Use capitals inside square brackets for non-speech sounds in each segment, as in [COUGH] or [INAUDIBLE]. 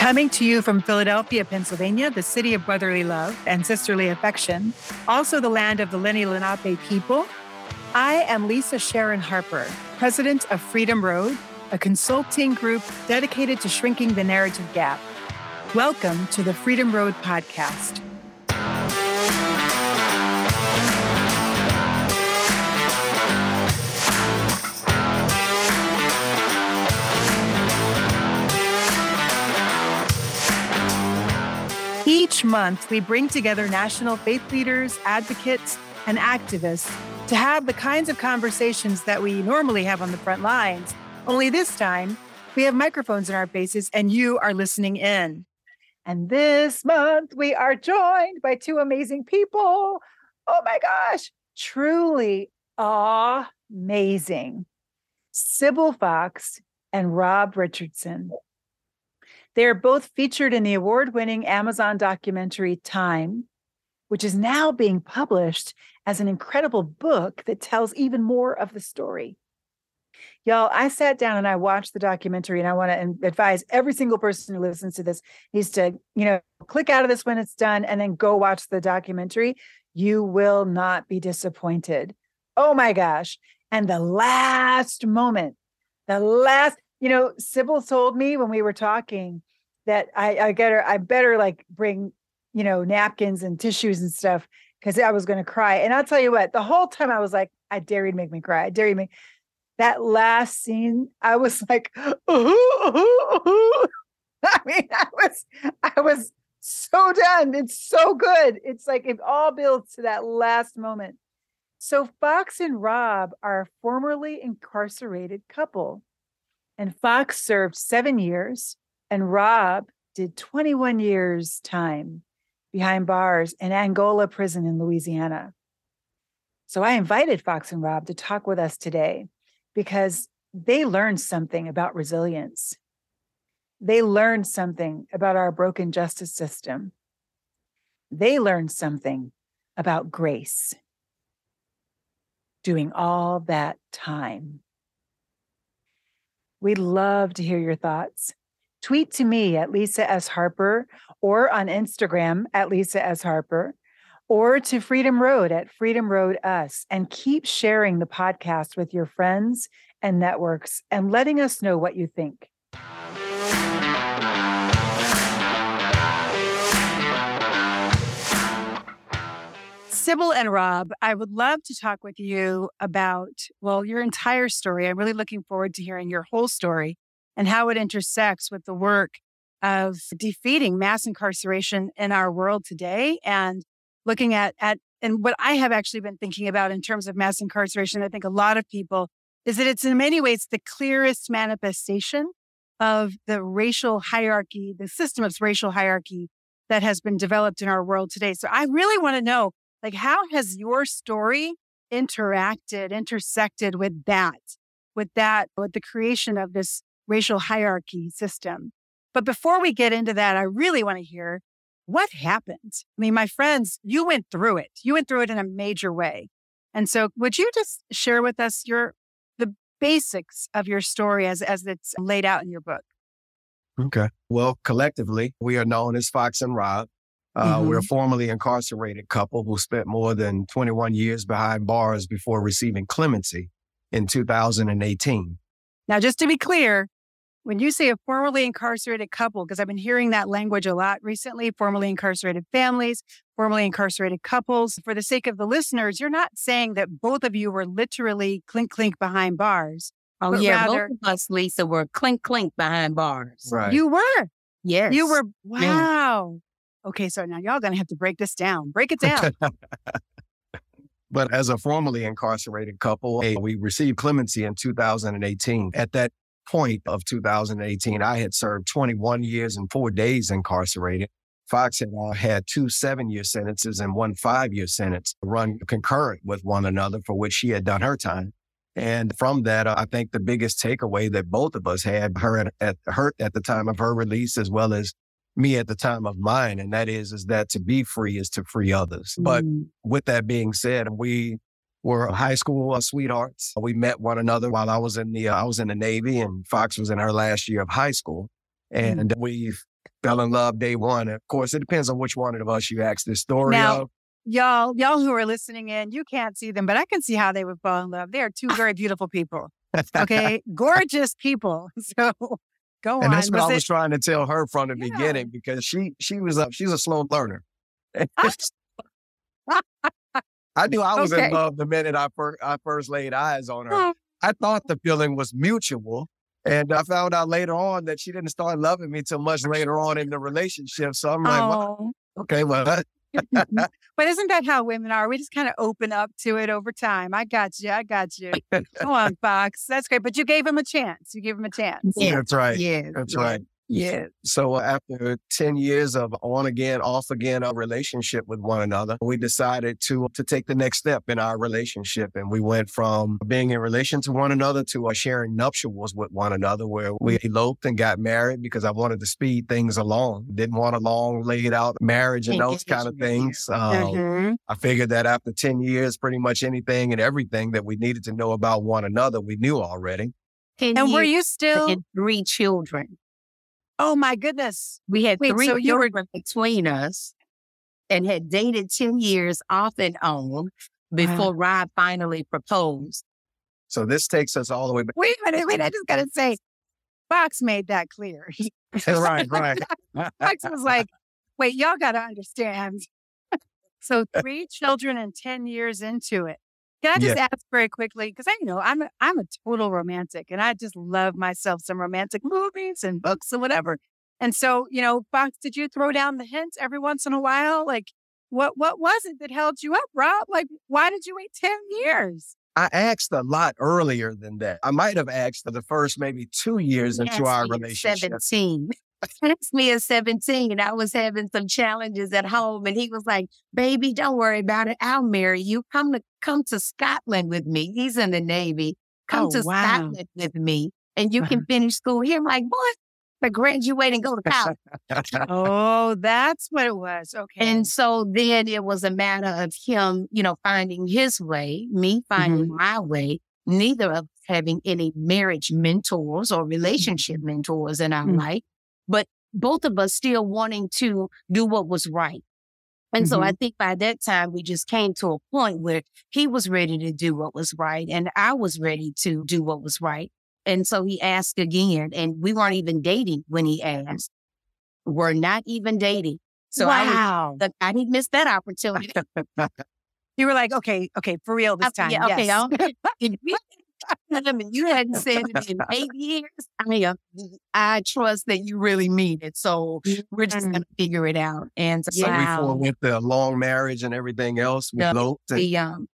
Coming to you from Philadelphia, Pennsylvania, the city of brotherly love and sisterly affection, also the land of the Lenni Lenape people, I am Lisa Sharon Harper, president of Freedom Road, a consulting group dedicated to shrinking the narrative gap. Welcome to the Freedom Road podcast. Each month, we bring together national faith leaders, advocates, and activists to have the kinds of conversations that we normally have on the front lines. Only this time, we have microphones in our faces and you are listening in. And this month, we are joined by two amazing people. Oh my gosh, truly amazing. Sibil Fox and Rob Richardson. They are both featured in the award winning Amazon documentary Time, which is now being published as an incredible book that tells even more of the story. Y'all, I sat down and I watched the documentary, and I want to advise every single person who listens to this needs to, you know, click out of this when it's done and then go watch the documentary. You will not be disappointed. Oh my gosh. And the last moment, the last, you know, Sibil told me when we were talking that I, I her, I better like bring, you know, napkins and tissues and stuff because I was going to cry. And I'll tell you what, the whole time I was like, I dare you to make me cry. I dare you to make that last scene. I was like, ooh, ooh, ooh. I mean, I was, I was so done. It's so good. It's like it all builds to that last moment. So Fox and Rob are a formerly incarcerated couple and Fox served seven years, and Rob did 21 years' time behind bars in Angola prison in Louisiana. So I invited Fox and Rob to talk with us today because they learned something about resilience. They learned something about our broken justice system. They learned something about grace. Doing all that time. We'd love to hear your thoughts. Tweet to me at Lisa S. Harper or on Instagram at Lisa S. Harper or to Freedom Road at Freedom Road Us and keep sharing the podcast with your friends and networks and letting us know what you think. Sibil and Rob, I would love to talk with you about, well, your entire story. I'm really looking forward to hearing your whole story and how it intersects with the work of defeating mass incarceration in our world today and looking at, at and what I have actually been thinking about in terms of mass incarceration, I think a lot of people is that it's in many ways the clearest manifestation of the racial hierarchy, the system of racial hierarchy that has been developed in our world today. So I really want to know like, how has your story interacted, intersected with that, with that, with the creation of this racial hierarchy system? But before we get into that, I really want to hear what happened. I mean, my friends, you went through it. You went through it in a major way. And so would you just share with us your the basics of your story as as it's laid out in your book? Okay. Well, collectively, we are known as Fox and Rob. Uh, mm-hmm. We're a formerly incarcerated couple who spent more than 21 years behind bars before receiving clemency in 2018. Now, just to be clear, when you say a formerly incarcerated couple, because I've been hearing that language a lot recently, formerly incarcerated families, formerly incarcerated couples, for the sake of the listeners, you're not saying that both of you were literally clink clink behind bars. Oh, yeah. Rather, both of us, Lisa, were clink clink behind bars. Right. You were. Yes. You were. Wow. Okay, so now y'all gonna have to break this down. Break it down. [LAUGHS] but as a formerly incarcerated couple, we received clemency in 2018. At that point of 2018, I had served 21 years and four days incarcerated. Fox had uh, had two seven year sentences and one five year sentence run concurrent with one another for which she had done her time. And from that, I think the biggest takeaway that both of us had, her at, at her at the time of her release, as well as me at the time of mine. And that is, is that to be free is to free others. Mm. But with that being said, we were high school uh, sweethearts. We met one another while I was in the, uh, I was in the Navy and Fox was in her last year of high school. And mm. we fell in love day one. of course, it depends on which one of us you ask this story Now- of. Y'all, y'all who are listening in, you can't see them, but I can see how they would fall in love. They are two very beautiful people. Okay. [LAUGHS] Gorgeous people. [LAUGHS] So go and on. that's what Was I was it- trying to tell her from the Yeah. beginning because she she was a she's a slow learner. [LAUGHS] I knew I was Okay. in love the minute I first I first laid eyes on her. Oh. I thought the feeling was mutual. And I found out later on that she didn't start loving me till much later on in the relationship. So I'm like, well, Oh. okay, well, [LAUGHS] But isn't that how women are? We just kind of open up to it over time. I got you. I got you. Go on, Fox. That's great. But you gave him a chance. You gave him a chance. Yeah. that's right. Yeah. That's yes. right. Yeah. So after 10 years of on again, off again, a relationship with one another, we decided to, to take the next step in our relationship. And we went from being in relation to one another to uh, sharing nuptials with one another where we eloped and got married because I wanted to speed things along. Didn't want a long laid out marriage and those kind of things. Um, Mhm. I figured that after 10 years, pretty much anything and everything that we needed to know about one another, we knew already. Ten And were you still? three children. Oh my goodness. We had Wait, three so you were- children between us and had dated 10 years off and on before Rob finally proposed. So this takes us all the way back. Wait a minute. Wait. I just gotta say, Fox made that clear. [LAUGHS] right, right. [LAUGHS] Fox was like, "Wait, y'all got to understand." [LAUGHS] so three children and ten years into it. Can I just ask very quickly? Because I know I'm a, I'm a total romantic, and I just love myself some romantic movies and books and whatever. And so you know, Fox, did you throw down the hints every once in a while? Like, what what was it that held you up, Rob? Like, why did you wait ten years? I asked a lot earlier than that. I might have asked for the first maybe two years He into our relationship. 17. Asked me at 17 I was having some challenges at home and he was like, baby, don't worry about it. I'll marry you. Come to come to Scotland with me. He's in the Navy. Come Oh, to wow. Scotland with me and you can [LAUGHS] finish school here. I'm like, what? But graduate and go to college. Oh, that's what it was. Okay. And so then it was a matter of him, you know, finding his way, me finding my way, neither of having any marriage mentors or relationship mentors in our Mm. life, but both of us still wanting to do what was right. And so I mm-hmm. think by that time, we just came to a point where he was ready to do what was right and I was ready to do what was right. And so he asked again, and we weren't even dating when he asked. We're not even dating. So I was wow. that I didn't miss that opportunity. [LAUGHS] you were like, okay, okay, for real this time. Yeah, okay, yes. [LAUGHS] [LAUGHS] You- I mean, you hadn't said it in [LAUGHS] eight years. I mean, uh, I trust that you really mean it. So we're just Mm. gonna figure it out. And so Yeah. before with the long marriage and everything else, we eloped. and- the um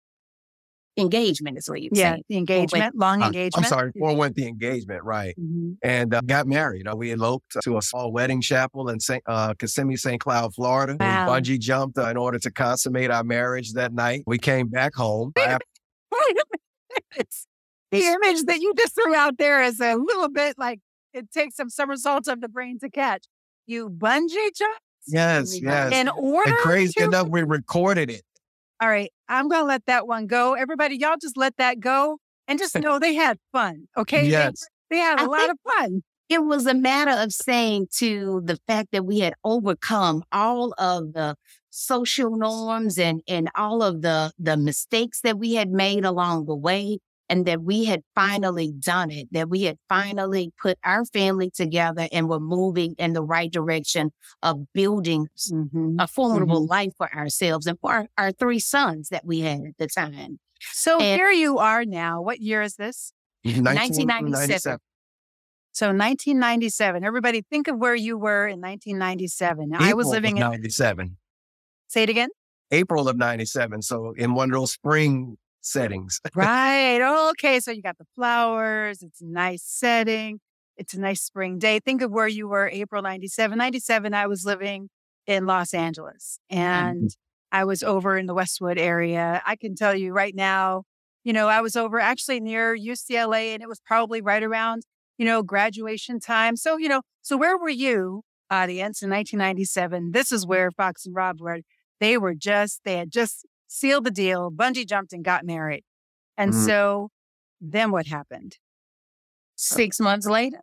engagement is what you Yeah, say. the engagement, long uh, engagement. I'm sorry, before [LAUGHS] went the engagement, right? Mhm. And uh, got married. Uh, we eloped to a small wedding chapel in St. Uh, Kissimmee, St. Cloud, Florida. Wow. We bungee jumped uh, in order to consummate our marriage that night. We came back home. after- [LAUGHS] Wait a minute. The image that you just threw out there is a little bit like it takes some somersaults of the brain to catch. You bungee jump yes, we yes. in order. And crazy to- enough, we recorded it. All right, I'm gonna let that one go. Everybody, y'all just let that go and just [LAUGHS] know they had fun. Okay. They- Yes. They, had a I lot of fun. It was a matter of saying to the fact that we had overcome all of the social norms and and all of the the mistakes that we had made along the way and that we had mm-hmm. finally done it that we had finally put our family together and were moving in the right direction of building mm-hmm. a formidable mm-hmm. life for ourselves and for our, our three sons that we had at the time So And- here you are now. What year is this? 1997. So 1997. Everybody, think of where you were in 1997. I was living in. 97. Say it again. April of 97. So in one spring settings. [LAUGHS] Right. Oh, okay. So you got the flowers. It's a nice setting. It's a nice spring day. Think of where you were April 97. 97, I was living in Los Angeles and mm-hmm. I was over in the Westwood area. I can tell you right now, you know, I was over actually near UCLA and it was probably right around, you know, graduation time. So, you know, so where were you, audience, in 1997? This is where Fox and Rob were. They were just, they had just sealed the deal, bungee jumped and got married. And Mhm. so then what happened? six months later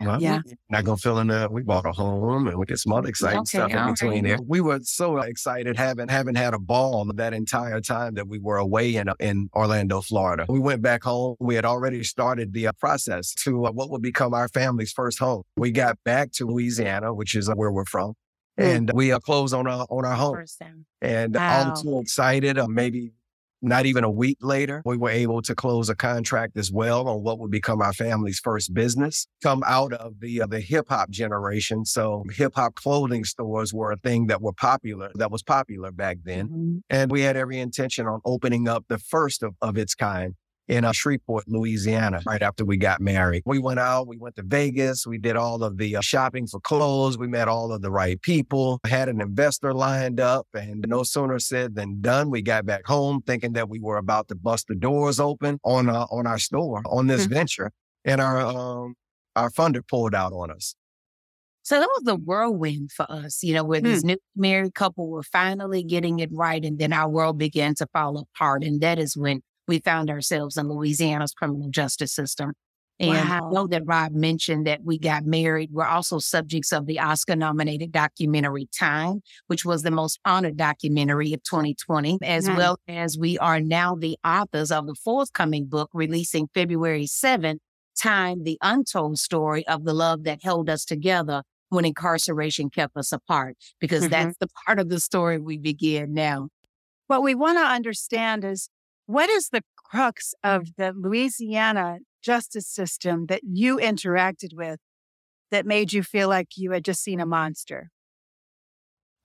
Well, Yeah. Not gonna fill in the, we bought a home and we did some other exciting Okay, stuff in all between there. We were so excited having, having had a ball that entire time that we were away in, in Orlando, Florida. We went back home. We had already started the uh, process to uh, what would become our family's first home. We got back to Louisiana, which is uh, where we're from. Mm. And we uh, closed on our, on our home and Wow. all too excited. Uh, maybe not even a week later, we were able to close a contract as well on what would become our family's first business. Come out of the uh, the hip hop generation, so hip hop clothing stores were a thing that were popular. That was popular back then, Mhm. and we had every intention on opening up the first of, of its kind in uh, Shreveport, Louisiana, right after we got married. We went out, we went to Vegas, we did all of the uh, shopping for clothes, we met all of the right people, had an investor lined up, and no sooner said than done. We got back home thinking that we were about to bust the doors open on uh, on our store on this Mhm. venture, and our um, our funder pulled out on us. So that was the whirlwind for us, you know, where Hmm. this new married couple were finally getting it right. And then our world began to fall apart. And that is when we found ourselves in Louisiana's criminal justice system. And I Wow. know that Rob mentioned that we got married. We're also subjects of the Oscar nominated documentary Time, which was the most honored documentary of 2020, as Nice. well as we are now the authors of the forthcoming book releasing February 7th, Time, the untold story of the love that held us together when incarceration kept us apart, because Mhm. that's the part of the story we begin now. What we want to understand is what is the crux of the Louisiana justice system that you interacted with that made you feel like you had just seen a monster?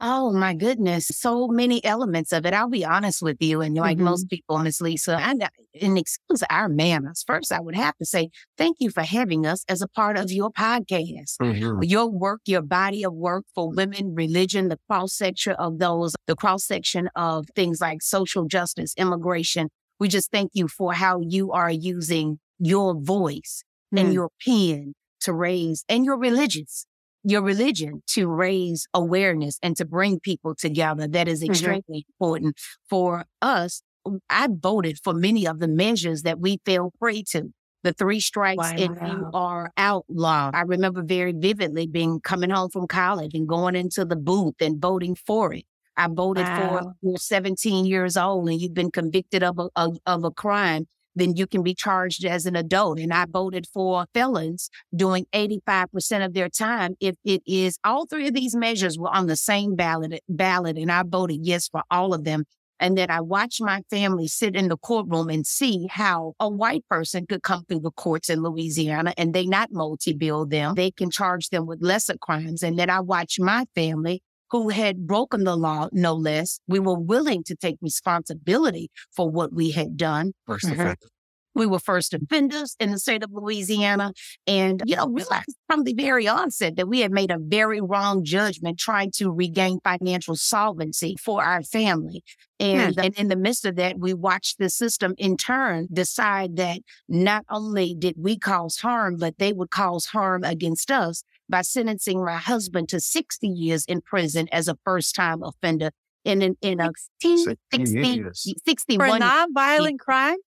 Oh my goodness, so many elements of it. I'll be honest with you, and like Mhm. most people, Miss Lisa, and and excuse our manners. First, I would have to say thank you for having us as a part of your podcast. Your work, your body of work for women, religion, the cross section of those, the cross section of things like social justice, immigration. We just thank you for how you are using your voice and Mm. your pen to raise, and your religious, your religion to raise awareness and to bring people together. That is Mhm. extremely important for us. I voted for many of the measures that we fell prey to. The three strikes and you are outlawed. I remember very vividly being coming home from college and going into the booth and voting for it. I voted for you're 17 years old and you've been convicted of a, of, of a crime, then you can be charged as an adult. And I voted for felons doing 85% of their time. If it is all three of these measures were on the same ballot, ballot, and I voted yes for all of them. And then I watched my family sit in the courtroom and see how a white person could come through the courts in Louisiana and they not multi-bill them. They can charge them with lesser crimes. And then I watched my family who had broken the law, no less. We were willing to take responsibility for what we had done. First Mhm. offender. We were first offenders in the state of Louisiana and, you know, realized from the very onset that we had made a very wrong judgment trying to regain financial solvency for our family. And, and in the midst of that, we watched the system in turn decide that not only did we cause harm, but they would cause harm against us by sentencing my husband to 60 years in prison as a first time offender in, in, in a 16, 60 60, years. For a 61 nonviolent crime?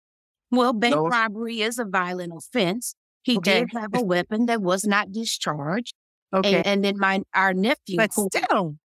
well, bank No. robbery is a violent offense. He Okay. did have a weapon that was not discharged. Okay. And, and then my our nephew, but who still,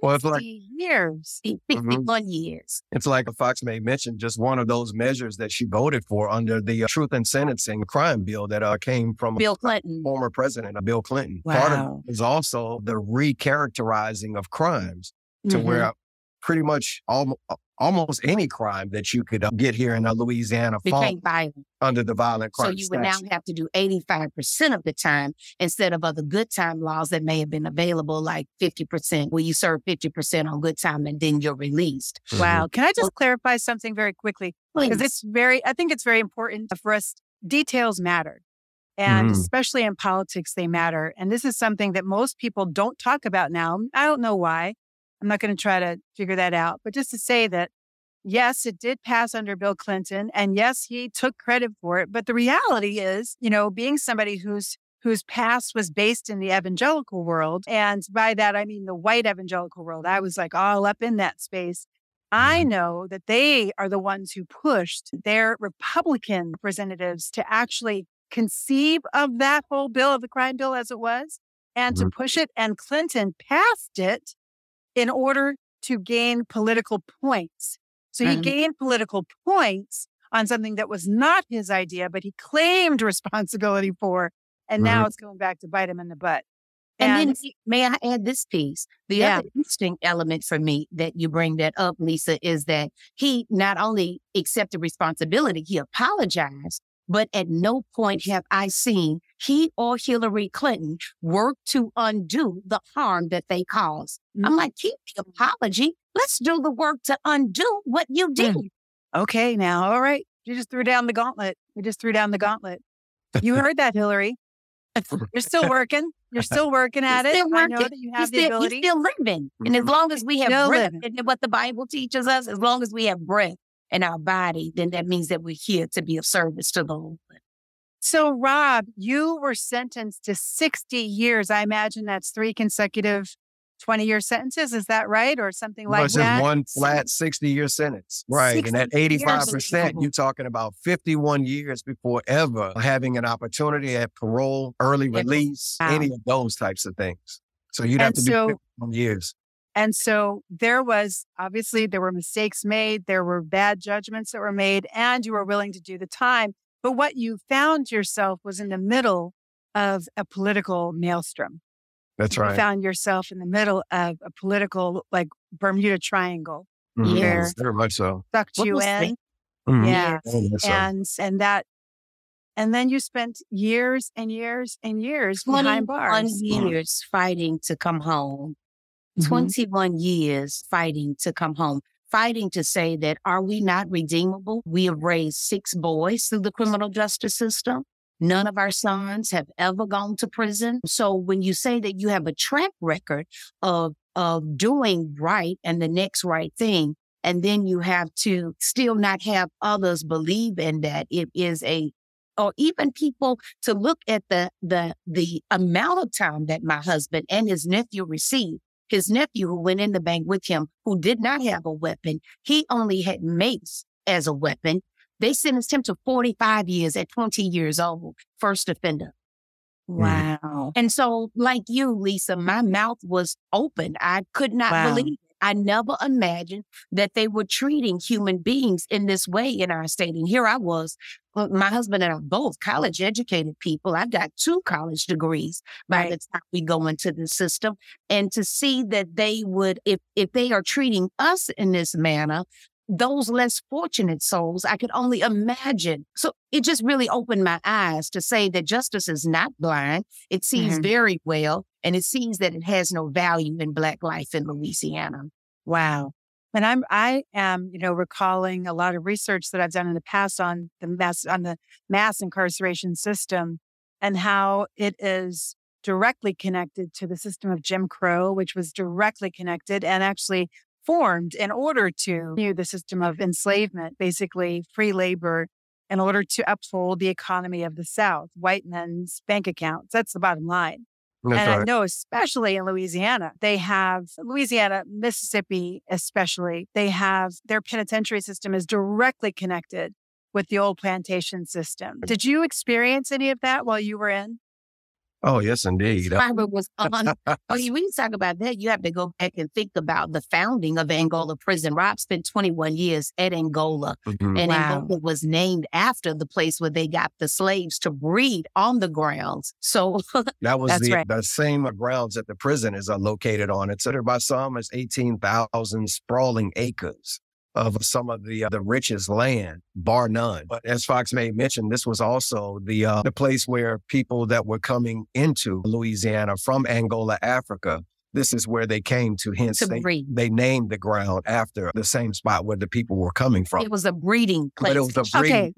Well, it's like 60 years. he [LAUGHS] 51 years. It's like a Fox may mention just one of those measures that she voted for under the uh, Truth in Sentencing crime bill that uh, came from Bill Clinton. former president uh, Bill Clinton. Part of Wow. it is also the recharacterizing of crimes to Mhm. where pretty much almost, almost any crime that you could uh, get here in Louisiana fall Became violent. under the violent crime. So you would now have to do 85% of the time instead of other good time laws that may have been available, like 50%, where you serve 50% on good time and then you're released. Mhm. Wow. Can I just clarify something very quickly? because Please. it's very i think it's very important for us details matter and Mhm. especially in politics they matter and this is something that most people don't talk about now i don't know why i'm not going to try to figure that out but just to say that yes it did pass under bill clinton and yes he took credit for it but the reality is you know being somebody who's whose past was based in the evangelical world and by that i mean the white evangelical world i was like all up in that space I know that they are the ones who pushed their Republican representatives to actually conceive of that whole bill of the crime bill as it was and mm-hmm. to push it. And Clinton passed it in order to gain political points. So he gained political points on something that was not his idea, but he claimed [LAUGHS] responsibility for. And now it's going back to bite him in the butt. And, and then eh, may I add this piece? The yeah. other interesting element for me that you bring that up, Lisa, is that he not only accepted responsibility, he apologized, but at no point have I seen he or Hillary Clinton work to undo the harm that they caused. Mm-hmm. I'm like, keep the apology. Let's do the work to undo what you did. Mm. Okay, now, all right. You just threw down the gauntlet. You just threw down the gauntlet. You [LAUGHS] heard that, Hillary. You're still [LAUGHS] working. You're still working at it. Still working. I know that you have you're the still, ability. You're still living. And as mm-hmm. long as we have still breath, living. and what the Bible teaches us, as long as we have breath in our body, then that means that we're here to be of service to the Lord. So, Rob, you were sentenced to 60 years. I imagine that's three consecutive 20 year sentences. Is that right? Or something like that? One flat 60 year sentence. Right. And at 85%, you're talking about 51 years before ever having an opportunity at parole, early release, wow. any of those types of things. So you'd have and to so, do 51 years. And so there was obviously there were mistakes made, there were bad judgments that were made, and you were willing to do the time. But what you found yourself was in the middle of a political maelstrom. That's right. You found yourself in the middle of a political, like Bermuda Triangle. Mm-hmm. Yes, very much so. Sucked you in. Mm-hmm. Yeah. And and that and then you spent years and years and years behind bars. years fighting to come home. Mm-hmm. 21 years fighting to come home fighting to say that are we not redeemable? We have raised six boys through the criminal justice system. None of our sons have ever gone to prison. So when you say that you have a track record of, of doing right and the next right thing, and then you have to still not have others believe in that it is a or even people to look at the the the amount of time that my husband and his nephew received his nephew who went in the bank with him who did not have a weapon he only had mace as a weapon they sentenced him to 45 years at 20 years old, first offender. Mm. Wow. And so, like you, Lisa, my mouth was open. I could not wow. believe it. I never imagined that they were treating human beings in this way in our state. And here I was, uh, my husband and I both college educated people. I've got two college degrees by right. the time we go into the system. And to see that they would, if, if they are treating us in this manner, those less fortunate souls, I could only imagine. So it just really opened my eyes to say that justice is not blind. It sees mm-hmm. very well, and it sees that it has no value in Black life in Louisiana. Wow. And I'm I am, you know, recalling a lot of research that I've done in the past on the mass on the mass incarceration system and how it is directly connected to the system of Jim Crow, which was directly connected and actually formed in order to the system of enslavement, basically free labor, in order to uphold the economy of the South, white men's bank accounts. That's the bottom line. That's and right. I know, especially in Louisiana, they have Louisiana, Mississippi, especially, they have their penitentiary system is directly connected with the old plantation system. Did you experience any of that while you were in? Oh, yes, indeed. Fiber was [LAUGHS] on. oh, you when you talk about that, you have to go back and think about the founding of Angola Prison. Rob spent 21 years at Angola, mm-hmm. and wow. Angola was named after the place where they got the slaves to breed on the grounds. So [LAUGHS] that was the, right. the same grounds that the prison is uh, located on. It's considered by some as 18,000 sprawling acres of some of the uh, the richest land, bar none. But as Fox may mention, this was also the uh, the place where people that were coming into Louisiana from Angola, Africa. This is where they came to. Hence, they, they, named the ground after the same spot where the people were coming from. It was a breeding place. But it was a breeding. Okay.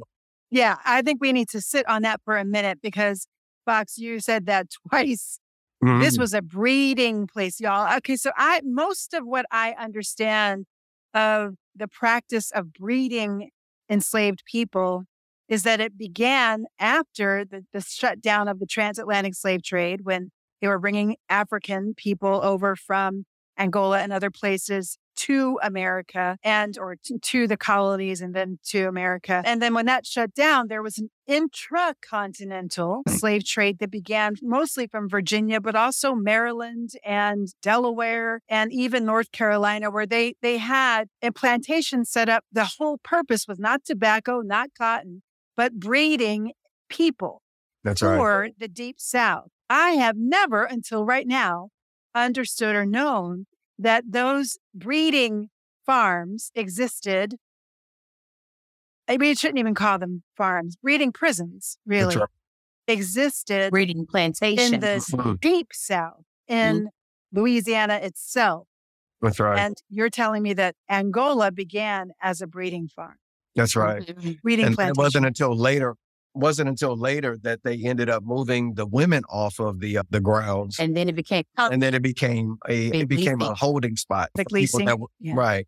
Yeah, I think we need to sit on that for a minute because Fox, you said that [LAUGHS] twice. Mm-hmm. This was a breeding place, y'all. Okay, so I most of what I understand of the practice of breeding enslaved people is that it began after the, the shutdown of the transatlantic slave trade when they were bringing African people over from Angola and other places to America and or to, the colonies and then to America. And then when that shut down, there was an intracontinental mm. slave trade that began mostly from Virginia, but also Maryland and Delaware and even North Carolina, where they they had a plantation set up. The whole purpose was not tobacco, not cotton, but breeding people That's for right. the deep south. I have never until right now understood or known that those breeding farms existed. I mean, you shouldn't even call them farms, breeding prisons really right. existed breeding plantations. in the Mhm. deep south in Louisiana itself. That's right. And you're telling me that Angola began as a breeding farm, That's right. Mhm. breeding And it wasn't until later wasn't until later that they ended up moving the women off of the uh, the grounds And then it became and then it became a it became a holding spot Like for people leasing? that were- Yeah. right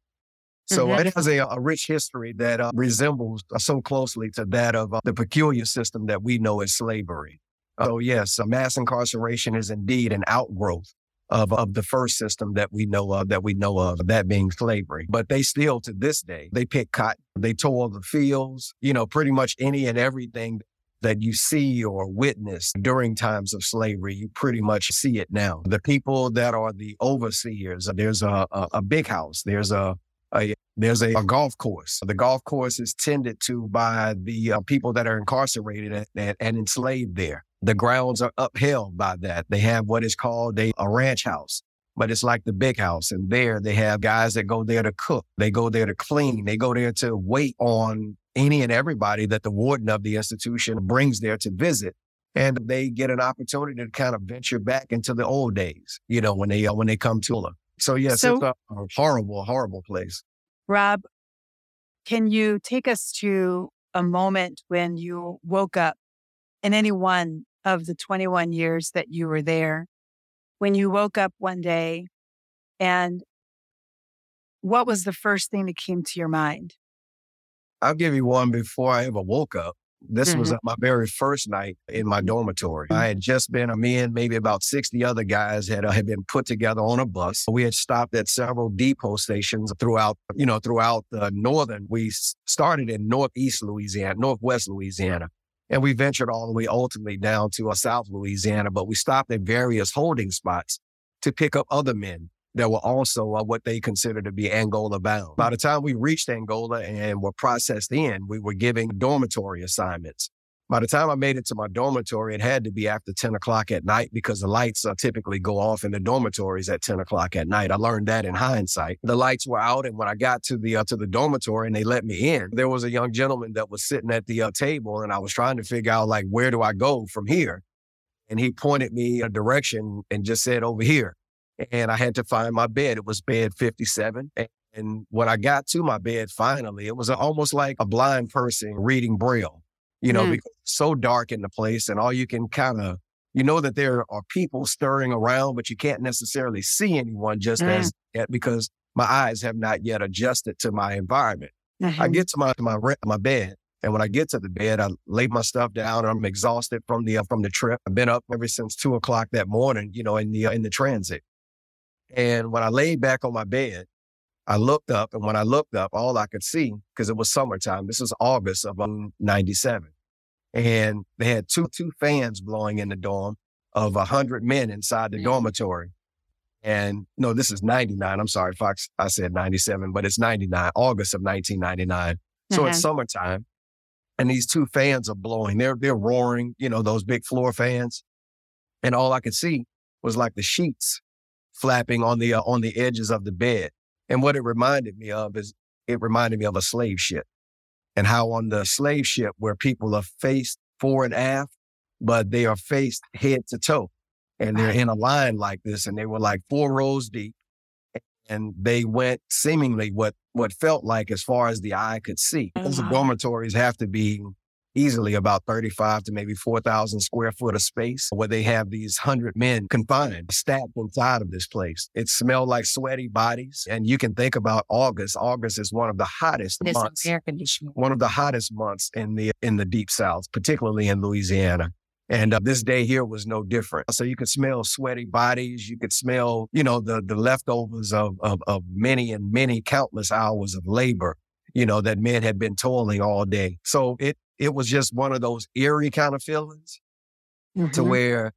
so Mhm. it has a, a rich history that uh, resembles uh, so closely to that of uh, the peculiar system that we know as slavery so yes uh, mass incarceration is indeed an outgrowth of, of the first system that we know of that we know of that being slavery but they still to this day they pick cotton they toil the fields you know pretty much any and everything that you see or witness during times of slavery, you pretty much see it now. The people that are the overseers, there's a, a, a big house, there's a, a there's a, a golf course. The golf course is tended to by the uh, people that are incarcerated and, and, and enslaved there. The grounds are upheld by that. They have what is called a, a ranch house but it's like the big house. And there they have guys that go there to cook. They go there to clean. They go there to wait on any and everybody that the warden of the institution brings there to visit. And they get an opportunity to kind of venture back into the old days, you know, when they, uh, when they come to them. So yes, So- it's a, a horrible, horrible place. Rob, can you take us to a moment when you woke up in any one of the 21 years that you were there? When you woke up one day and what was the first thing that came to your mind? I'll give you one before I ever woke up. This was Mhm. uh, my very first night in my dormitory. I had just been, me and maybe about 60 other guys had, uh, had been put together on a bus. We had stopped at several depot stations throughout, you know, throughout the northern. We started in northeast Louisiana, northwest Louisiana, and we ventured all the way ultimately down to uh, South Louisiana, but we stopped at various holding spots to pick up other men that were also uh, what they considered to be Angola bound. By the time we reached Angola and were processed in, we were giving dormitory assignments. By the time I made it to my dormitory, it had to be after 10 o'clock at night because the lights uh, typically go off in the dormitories at 10 o'clock at night. I learned that in hindsight. The lights were out, and when I got to the uh, to the dormitory and they let me in, there was a young gentleman that was sitting at the uh, table, and I was trying to figure out like where do I go from here, and he pointed me a direction and just said over here and I had to find my bed. It was bed 57. And, and when I got to my bed finally, it was almost like a blind person reading Braille, you know, Mm. because it's so dark in the place and all you can kind of, you know, that there are people stirring around, but you can't necessarily see anyone just Mm. as yet because my eyes have not yet adjusted to my environment. I Mm-hmm. get to my, my, my bed. And when I get to the bed, I lay my stuff down. I'm exhausted from the, uh, from the trip. I've been up ever since two o'clock that morning, you know, in the, uh, in the transit. And when I lay back on my bed, I looked up, and when I looked up, all I could see, because it was summertime, this was August of um, 97. And they had two, two fans blowing in the dorm of a hundred men inside the Mm. dormitory. And no, this is 99. I'm sorry, Fox. I said 97, but it's 99, August of 1999. So it's Uh-huh. summertime. And these two fans are blowing. They're they're roaring, you know, those big floor fans. And all I could see was like the sheets flapping on the uh, on the edges of the bed. And what it reminded me of is it reminded me of a slave ship and how on the slave ship where people are faced fore and aft, but they are faced head to toe and they're in a line like this and they were like four rows deep and they went seemingly what what felt like as far as the eye could see. Oh, Those the Wow. dormitories have to be easily about 35 to maybe 4,000 square foot of space where they have these 100 men confined, stacked inside of this place. It smelled like sweaty bodies. And you can think about August. August is one of the hottest There's months air conditioning. one of the hottest months in the in the deep south, particularly in Louisiana. And uh, this day here was no different. So you could smell sweaty bodies. You could smell, you know, the, the leftovers of, of, of many and many countless hours of labor, you know, that men had been toiling all day. So it, it was just one of those eerie kind of feelings mm-hmm. to where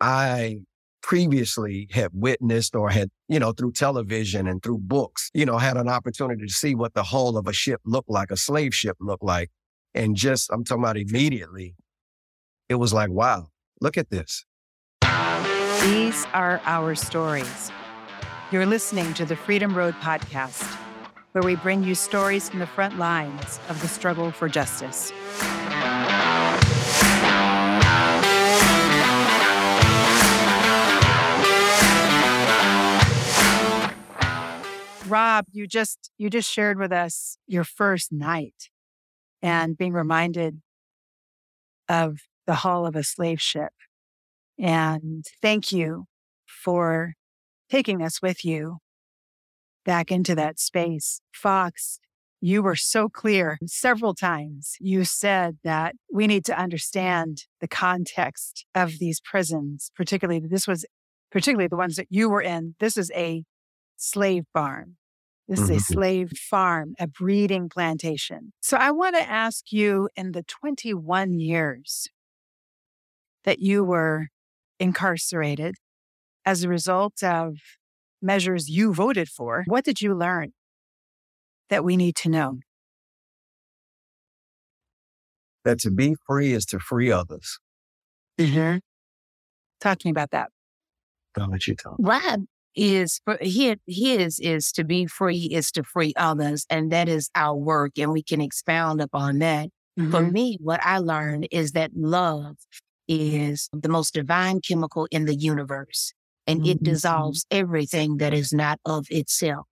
I previously had witnessed or had, you know, through television and through books, you know, had an opportunity to see what the hull of a ship looked like, a slave ship looked like. And just, I'm talking about immediately, it was like, wow, look at this. These are our stories. You're listening to the Freedom Road podcast, where we bring you stories from the front lines of the struggle for justice. Rob, you just you just shared with us your first night and being reminded of the hull of a slave ship. And thank you for taking us with you back into that space. Fox, you were so clear several times. You said that we need to understand the context of these prisons, particularly this was particularly the ones that you were in. This is a slave barn. This is a mm-hmm. slave farm, a breeding plantation. So I want to ask you in the 21 years that you were incarcerated as a result of measures you voted for, what did you learn that we need to know? That to be free is to free others. Mm-hmm. Talking about that. I'll let you talk. Rob is for his, his is to be free is to free others. And that is our work. And we can expound upon that. Mm-hmm. For me, what I learned is that love is the most divine chemical in the universe and mm-hmm. it dissolves everything that is not of itself.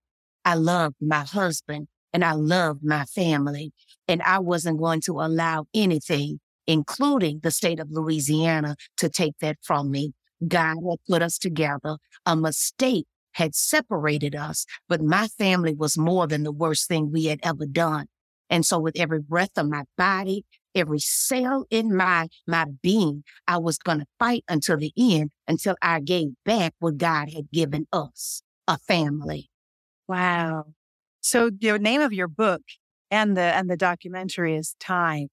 I love my husband and I love my family and I wasn't going to allow anything, including the state of Louisiana, to take that from me. God had put us together. A mistake had separated us, but my family was more than the worst thing we had ever done. And so with every breath of my body, every cell in my, my being, I was going to fight until the end, until I gave back what God had given us, a family. Wow. So the name of your book and the, and the documentary is Time.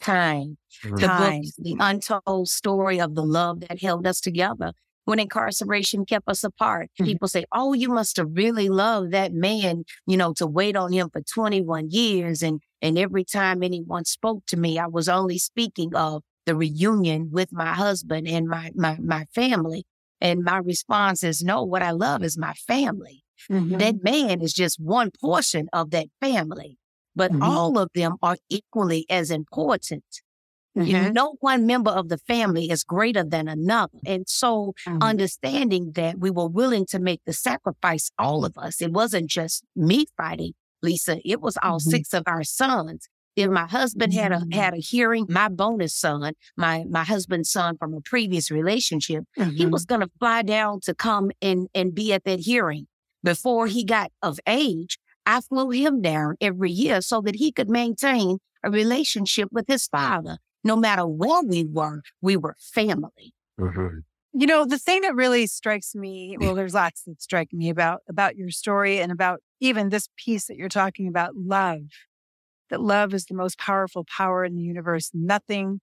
Time. Mm-hmm. The book is the untold story of the love that held us together when incarceration kept us apart. Mm-hmm. People say, Oh, you must have really loved that man, you know, to wait on him for 21 years. And, and every time anyone spoke to me, I was only speaking of the reunion with my husband and my, my, my family. And my response is, no, what I love is my family. Mm-hmm. That man is just one portion of that family but mm-hmm. all of them are equally as important. Mm-hmm. No one member of the family is greater than another. And so mm-hmm. understanding that we were willing to make the sacrifice, all of us, it wasn't just me fighting, Lisa, it was all mm-hmm. six of our sons. If my husband had a mm-hmm. had a hearing, my bonus son, my my husband's son from a previous relationship, he mm-hmm. was gonna fly down to come and and be at that hearing. Before he got of age, I flew him down every year so that he could maintain a relationship with his father. No matter where we were, we were family. Mm-hmm. You know, the thing that really strikes me, well, there's lots that strike me about about your story and about even this piece that you're talking about, love. That love is the most powerful power in the universe. Nothing,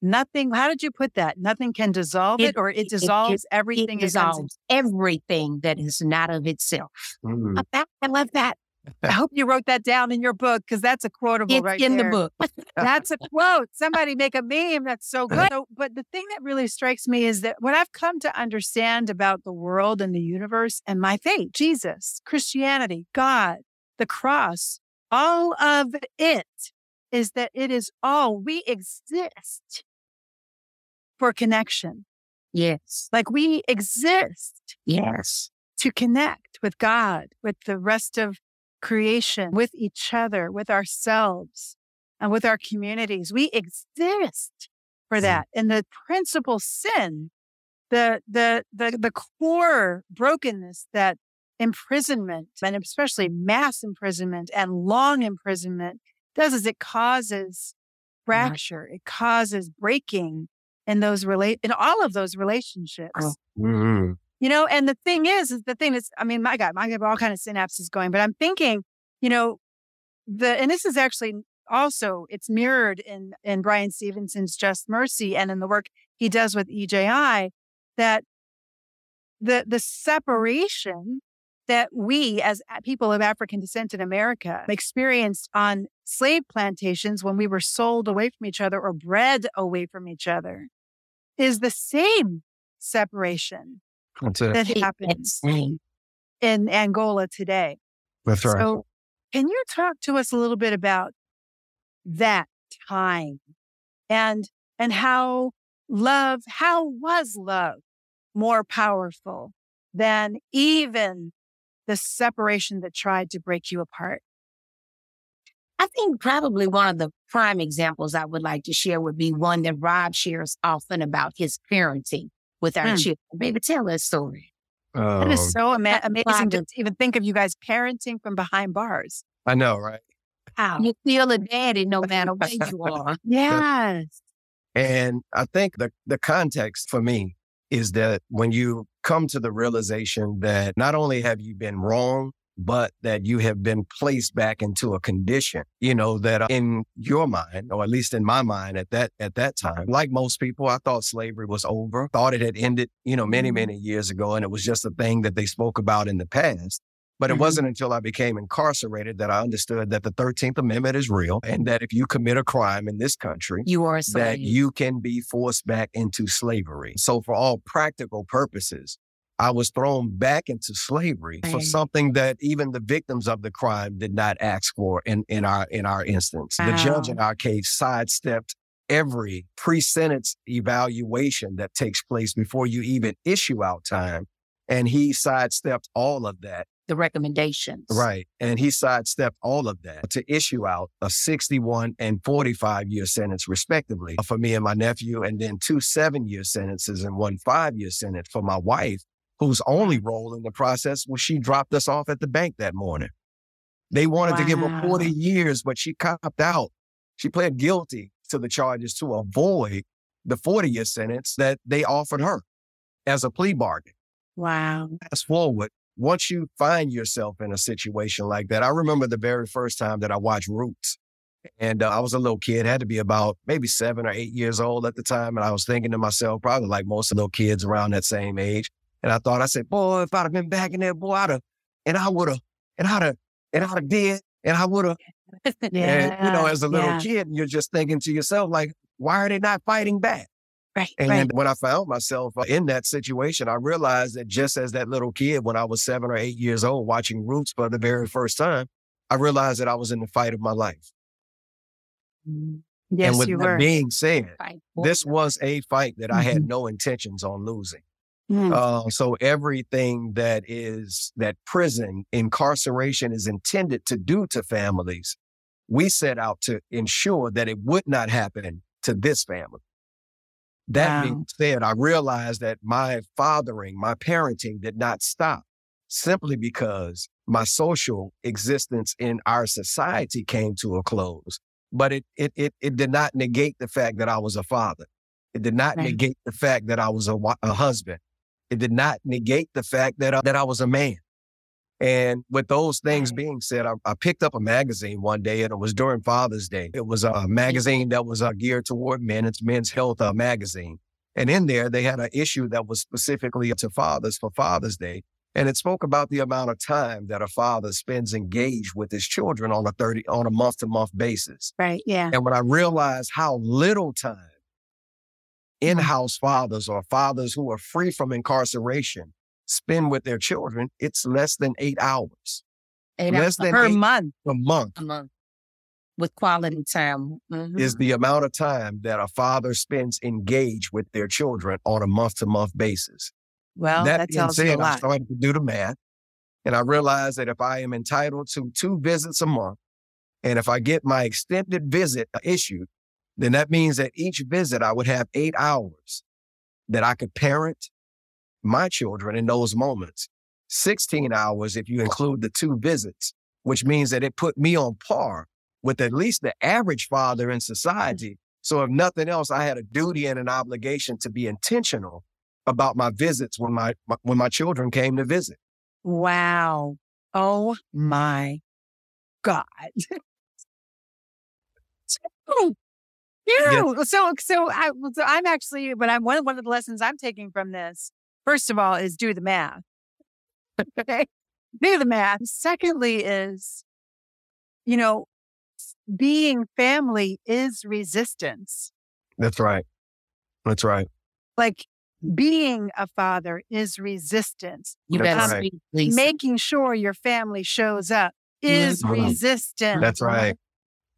nothing. How did you put that? Nothing can dissolve it, it or it dissolves it, everything. It dissolves everything that is not of itself. Mm. I love that. I hope you wrote that down in your book because that's a quotable it's right in there. the book. [LAUGHS] that's a quote. Somebody make a meme. That's so [LAUGHS] good. So, but the thing that really strikes me is that what I've come to understand about the world and the universe and my faith, Jesus, Christianity, God, the cross, all of it is that it is all we exist for connection. Yes. Like we exist. Yes. To connect with God, with the rest of creation, with each other, with ourselves, and with our communities. We exist for mm. that. And the principal sin, the, the, the, the core brokenness that imprisonment and especially mass imprisonment and long imprisonment does is it causes mm-hmm. fracture. It causes breaking in those relate in all of those relationships. Oh. Mm-hmm. You know, and the thing is, is the thing is, I mean, my God, I have all kind of synapses going, but I'm thinking, you know, the and this is actually also it's mirrored in in Bryan Stevenson's Just Mercy and in the work he does with EJI that the the separation that we as people of African descent in America experienced on slave plantations when we were sold away from each other or bred away from each other is the same separation That's it. that happens in Angola today. That's right. So, can you talk to us a little bit about that time and and how love, how was love more powerful than even the separation that tried to break you apart? I think probably one of the prime examples I would like to share would be one that Rob shares often about his parenting with our Hmm. children. Baby, tell that story. That Um, is so ama- amazing to Father. even think of you guys parenting from behind bars. I know, right? Wow. You feel a daddy no matter where [LAUGHS] you are. Yes. And I think the, the context for me is that when you come to the realization that not only have you been wrong, but that you have been placed back into a condition, you know, that uh, in your mind, or at least in my mind at that, at that time, like most people, I thought slavery was over, thought it had ended, you know, many, many years ago. And it was just a thing that they spoke about in the past. But it Mhm. wasn't until I became incarcerated that I understood that the 13th Amendment is real and that if you commit a crime in this country, You are a that you can be forced back into slavery. So, for all practical purposes, I was thrown back into slavery for something that even the victims of the crime did not ask for in, in our in our instance. The judge in our case sidestepped every pre-sentence evaluation that takes place before you even issue out time. And he sidestepped all of that the recommendations. Right. And he sidestepped all of that to issue out a 61 and 45 year sentence, respectively, for me and my nephew, and then two seven year sentences and one five year sentence for my wife, whose only role in the process was she dropped us off at the bank that morning. They wanted to give her 40 years, but she copped out. She pled guilty to the charges to avoid the 40 year sentence that they offered her as a plea bargain Wow. fast forward, once you find yourself in a situation like that, I remember the very first time that I watched Roots. And uh, I was a little kid, had to be about maybe seven or eight years old at the time. And I was thinking to myself, probably like most of little kids around that same age. And I thought, I said, boy, if I'd have been back in there, boy, I'd have, and I would have, and I'd have, and I'd have did, and I would have. [LAUGHS] Yeah. And, you know, as a little yeah. kid, you're just thinking to yourself, like, why are they not fighting back? Right. And right. when I found myself uh, in that situation, I realized that just as that little kid, when I was seven or eight years old, watching Roots for the very first time, I realized that I was in the fight of my life. Yes, and with you that were. being said, this was a fight that I had Mhm. no intentions on losing. Mm. Uh, so everything that is that prison incarceration is intended to do to families, we set out to ensure that it would not happen to this family. That Wow. being said, I realized that my fathering, my parenting did not stop simply because my social existence in our society came to a close. But it it it, it did not negate the fact that I was a father. It did not Right. negate the fact that I was a, a husband. It did not negate the fact that I, that I was a man. And with those things being said, I, I picked up a magazine one day and it was during Father's Day. It was a magazine that was uh, geared toward men. It's Men's Health uh, magazine. And in there, they had an issue that was specifically to fathers for Father's Day. And it spoke about the amount of time that a father spends engaged with his children on a 30, on a month to month basis. Right. Yeah. And when I realized how little time Mm-hmm. in-house fathers or fathers who are free from incarceration spend with their children, it's less than eight hours Eight less hours than Per month. a month a month with quality time. Mhm. is the amount of time that a father spends engaged with their children on a month-to-month basis. Well, that, that tells you a said, I lot. started to do the math and I realized that if I am entitled to two visits a month, and if I get my extended visit issued, then that means that each visit I would have eight hours that I could parent my children in those moments. 16 hours if you include the two visits, which means that it put me on par with at least the average father in mm. society So if nothing else, I had a duty and an obligation to be intentional about my visits when my, my when my children came to visit. Wow. Oh my God. [LAUGHS] so, yeah. so, so, I, so I'm actually, but I'm one, one of the lessons I'm taking from this, first of all, is do the math. okay. Do the math. Secondly, is, you know, being family is resistance. That's right. That's right. Like being a father is resistance. You That's better right. Making sure your family shows up is Mhm. resistance. That's right.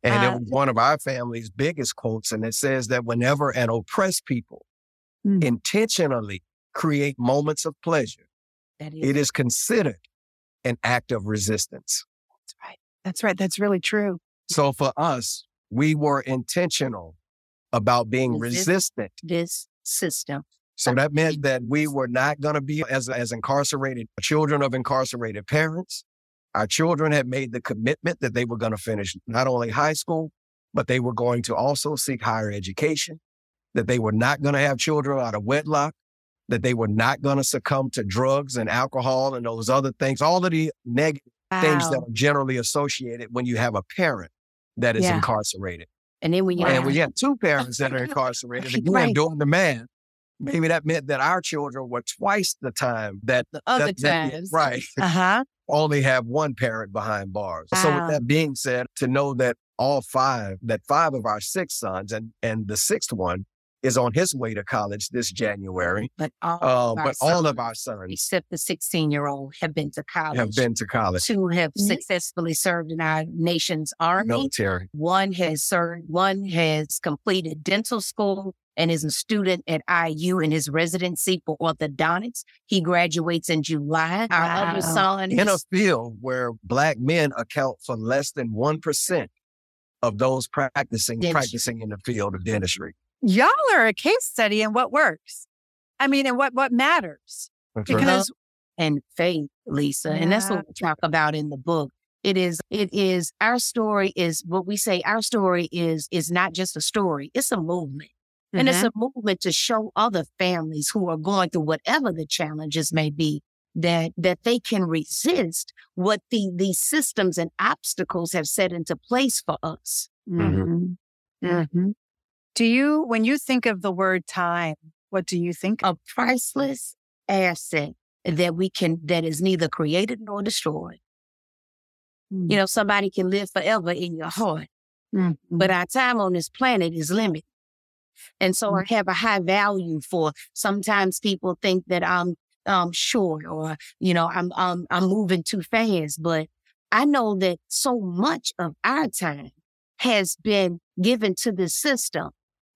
And Uh, it was one of our family's biggest quotes, and it says that whenever an oppressed people Mm. intentionally create moments of pleasure, is it is considered an act of resistance. That's right. That's right. That's really true. So for us, we were intentional about being Resist- resistant. this system. So that meant that we were not going to be as, as incarcerated children of incarcerated parents. Our children had made the commitment that they were going to finish not only high school, but they were going to also seek higher education, that they were not going to have children out of wedlock, that they were not going to succumb to drugs and alcohol and those other things, all of the negative things that are generally associated when you have a parent that is Yeah. incarcerated. And then when you Wow. And we had two parents that are incarcerated. [LAUGHS] Again, Right. doing the math, maybe that meant that our children were twice the time that, the other that, that- times. right, [LAUGHS] Uh huh. only have one parent behind bars. So with that being said, to know that all five, that five of our six sons and and the sixth one is on his way to college this January. But all, Uh, of our but all sons, of our sons except the 16 year old, have been to college. have been to college, Two have Mhm. successfully served in our nation's army. military. One has served, one has completed dental school and is a student at IU in his residency for orthodontics. He graduates in July. Our Wow. other son In a field where black men account for less than one percent of those practicing Dentistry. practicing in the field of dentistry. Y'all are a case study in what works. I mean, and what what matters. That's right. Because and faith, Lisa. And that's what we talk about in the book. It is, it is, our story is what we say, our story is, is not just a story, it's a movement. And it's a movement to show other families who are going through whatever the challenges may be that that they can resist what the these systems and obstacles have set into place for us. Mhm. Mhm. Do you, when you think of the word time, what do you think? A priceless asset that we can that is neither created nor destroyed. You know, somebody can live forever in your heart, Mhm. but our time on this planet is limited. And so I have a high value for sometimes people think that I'm um short or you know I'm I'm I'm moving too fast, but I know that so much of our time has been given to the system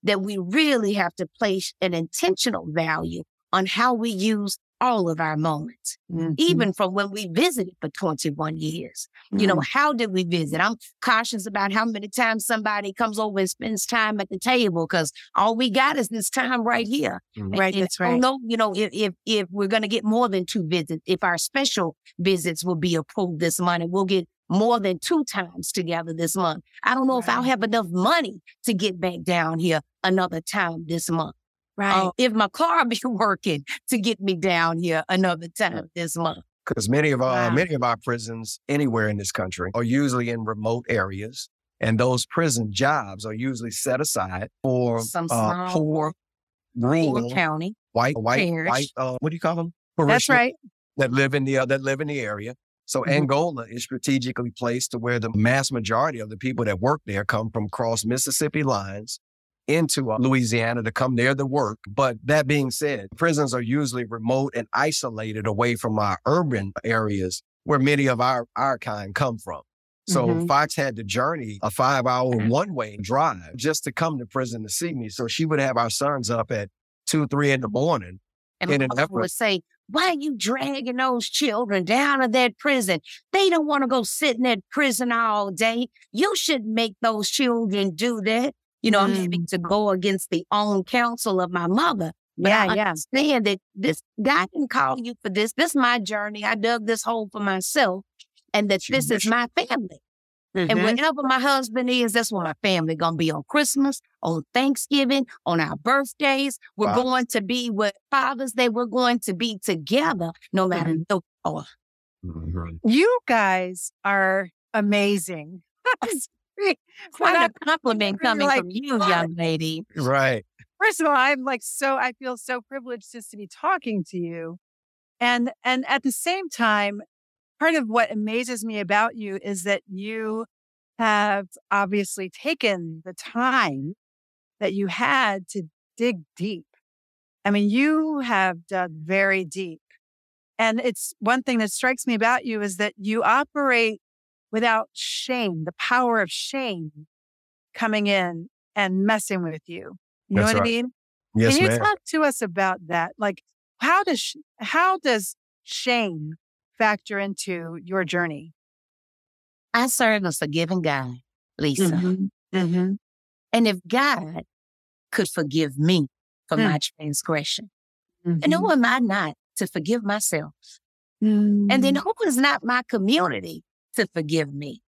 that we really have to place an intentional value on how we use all of our moments, Mhm. even from when we visited for 21 years. You know, how did we visit? I'm cautious about how many times somebody comes over and spends time at the table because all we got is this time right here. Right, And that's right. know, you know, if, if if we're gonna get more than two visits, if our special visits will be approved this month, and we'll get more than two times together this month. I don't know if I'll have enough money to get back down here another time this month. right. Uh, if my car [LAUGHS] be working to get me down here another time this month. because many of our Wow. many of our prisons anywhere in this country are usually in remote areas, and those prison jobs are usually set aside for Some uh, poor, rural, County. white, white, parish. white. Uh, what do you call them? that's right. That live in the uh, that live in the area. So Mhm. Angola is strategically placed to where the mass majority of the people that work there come from cross Mississippi lines into uh, Louisiana to come there to work. But that being said, prisons are usually remote and isolated away from our urban areas where many of our, our kind come from. So Mhm. Fox had to journey a five hour Mhm. one way drive just to come to prison to see me. So she would have our sons up at two, three in the morning. And in an effort- would say, why are you dragging those children down to that prison? They don't want to go sit in that prison all day. You shouldn't make those children do that. You know, I'm Mm. having to go against the own counsel of my mother. But Yeah, I yeah. understand that this God can call you for this. This is my journey. I dug this hole for myself. And that this is my family. And Mhm. wherever my husband is, that's where my family gonna be on Christmas, on Thanksgiving, on our birthdays. We're Wow. going to be with Father's Day. We're going to be together, no matter Mm-hmm. the or Mhm. You guys are amazing. [LAUGHS] [LAUGHS] When quite I- a compliment coming like, from you, "What?" young lady. Right. First of all, I'm like so I feel so privileged just to be talking to you. And and at the same time, part of what amazes me about you is that you have obviously taken the time that you had to dig deep. I mean, you have dug very deep. And it's one thing that strikes me about you is that you operate without shame, the power of shame coming in and messing with you. You know what right. I mean? Yes, Can you ma'am. talk to us about that? Like, how does how does shame factor into your journey? I serve a forgiving God, Lisa. Mm-hmm. Mm-hmm. And if God could forgive me for Mm. my transgression, Mm-hmm. and who am I not to forgive myself? And Mm. then who is not my community to forgive me?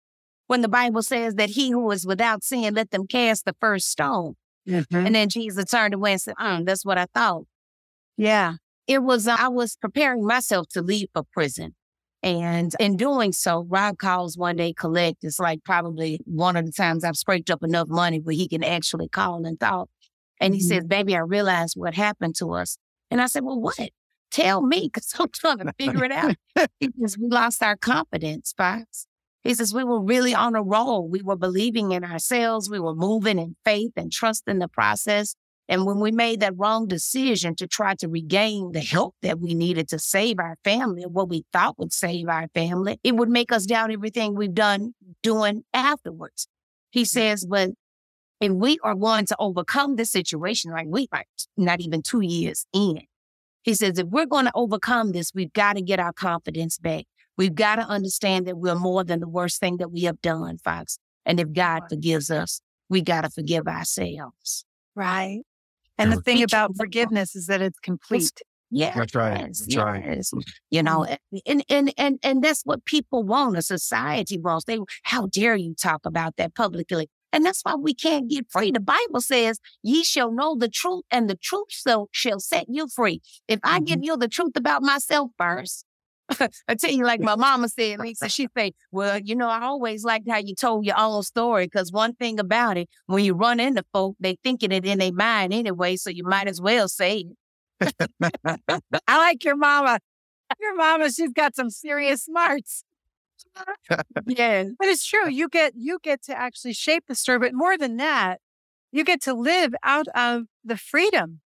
When the Bible says that he who is without sin, let them cast the first stone. Mhm. And then Jesus turned away and said, mm, that's what I thought. yeah, It was, uh, I was preparing myself to leave for prison. And in doing so, Rob calls one day collect. It's like probably one of the times I've scraped up enough money where he can actually call and talk. And he Mhm. says, baby, I realized what happened to us. And I said, well, what? Tell me, because I'm trying to figure it out. [LAUGHS] He says, we lost our confidence, Fox. He says, we were really on a roll. We were believing in ourselves. We were moving in faith and trusting the process. And when we made that wrong decision to try to regain the help that we needed to save our family, what we thought would save our family, it would make us doubt everything we've done doing afterwards. He mm-hmm. says, but if we are going to overcome this situation, like we are not even two years in, he says, if we're going to overcome this, we've got to get our confidence back. We've got to understand that we're more than the worst thing that we have done, Fox. And if God forgives us, we got to forgive ourselves. right. And the thing about forgiveness is that it's complete. Yeah. That's right. Yes, That's right. yes. Mm. You know, mm. and, and and and that's what people want. A society wants. They how dare you talk about that publicly? And that's why we can't get free. The Bible says, "Ye shall know the truth, and the truth shall shall set you free." If I give mm-hmm. you the truth about myself first, I tell you, like my mama said, Lisa, [LAUGHS] she say, "Well, you know, I always liked how you told your own story because one thing about it, when you run into folk, they thinking it in their mind anyway, so you might as well say it." [LAUGHS] I like your mama. Your mama, she's got some serious smarts. Yeah. But it's true. You get you get to actually shape the story. But more than that, you get to live out of the freedom,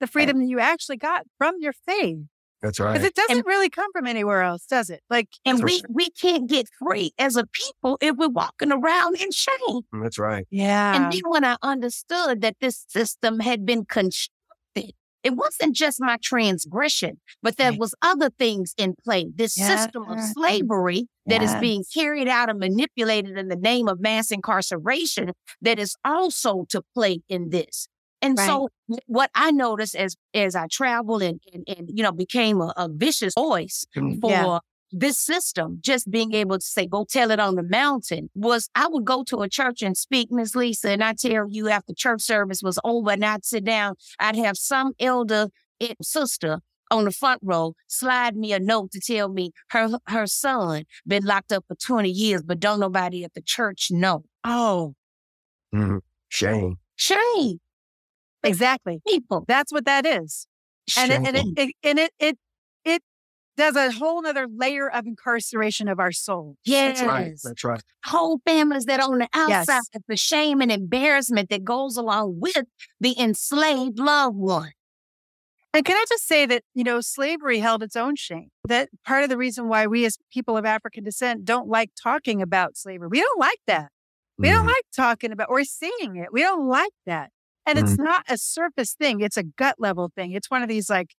the freedom that you actually got from your faith. That's right. Because it doesn't really come from anywhere else, does it? Like And we, sure. we can't get free as a people if we're walking around in shame. Mm, that's right. yeah. And then when I understood that this system had been constructed, it wasn't just my transgression, but there Right. was other things in play. This system of Yes. slavery that is being carried out and manipulated in the name of mass incarceration that is also to play in this. And so what I noticed as as I traveled and and, and you know became a, a vicious voice Mm. for Yeah. this system, just being able to say, go tell it on the mountain, was I would go to a church and speak, Miss Lisa, and I tell you after church service was over and I'd sit down, I'd have some elder eh, sister on the front row slide me a note to tell me her her son been locked up for 20 years, but don't nobody at the church know. Oh, Mhm. Shame. shame, exactly. people. That's what that is. And it, and it, it and it it it does a whole nother layer of incarceration of our soul. Yes. That's right. That's right. whole families that on the Yes. outside, the shame and embarrassment that goes along with the enslaved loved one. And can I just say that, you know, slavery held its own shame. That part of the reason why we as people of African descent don't like talking about slavery. We don't like that. We don't Mhm. like talking about or seeing it. We don't like that. And it's not a surface thing. It's a gut level thing. It's one of these like,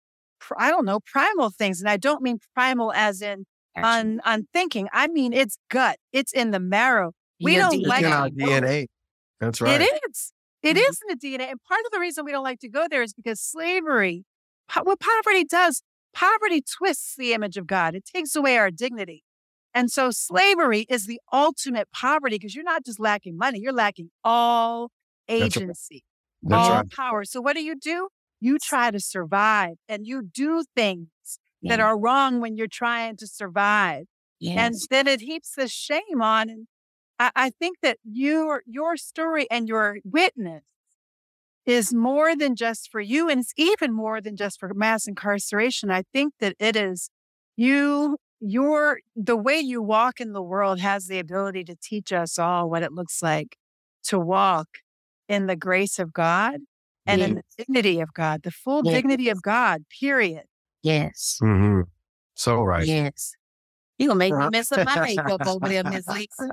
I don't know, primal things. And I don't mean primal as in on, on thinking. I mean, it's gut. It's in the marrow. we Your don't It's like in it. our DNA. That's right. It is. It Mhm. is in the DNA. And part of the reason we don't like to go there is because slavery, what poverty does, poverty twists the image of God. It takes away our dignity. And so slavery is the ultimate poverty because you're not just lacking money, you're lacking all agency, That's all right. power. So what do you do? You try to survive and you do things that are wrong when you're trying to survive. And then it heaps the shame on. And I, I think that your your story and your witness is more than just for you, and it's even more than just for mass incarceration. I think that it is you, your the way you walk in the world has the ability to teach us all what it looks like to walk in the grace of God and in the dignity of God, the full Yes. dignity of God, period. Yes. Mm-hmm. So right. Yes. You're gonna make me mess up my makeup over there, Miss [LAUGHS] Lisa.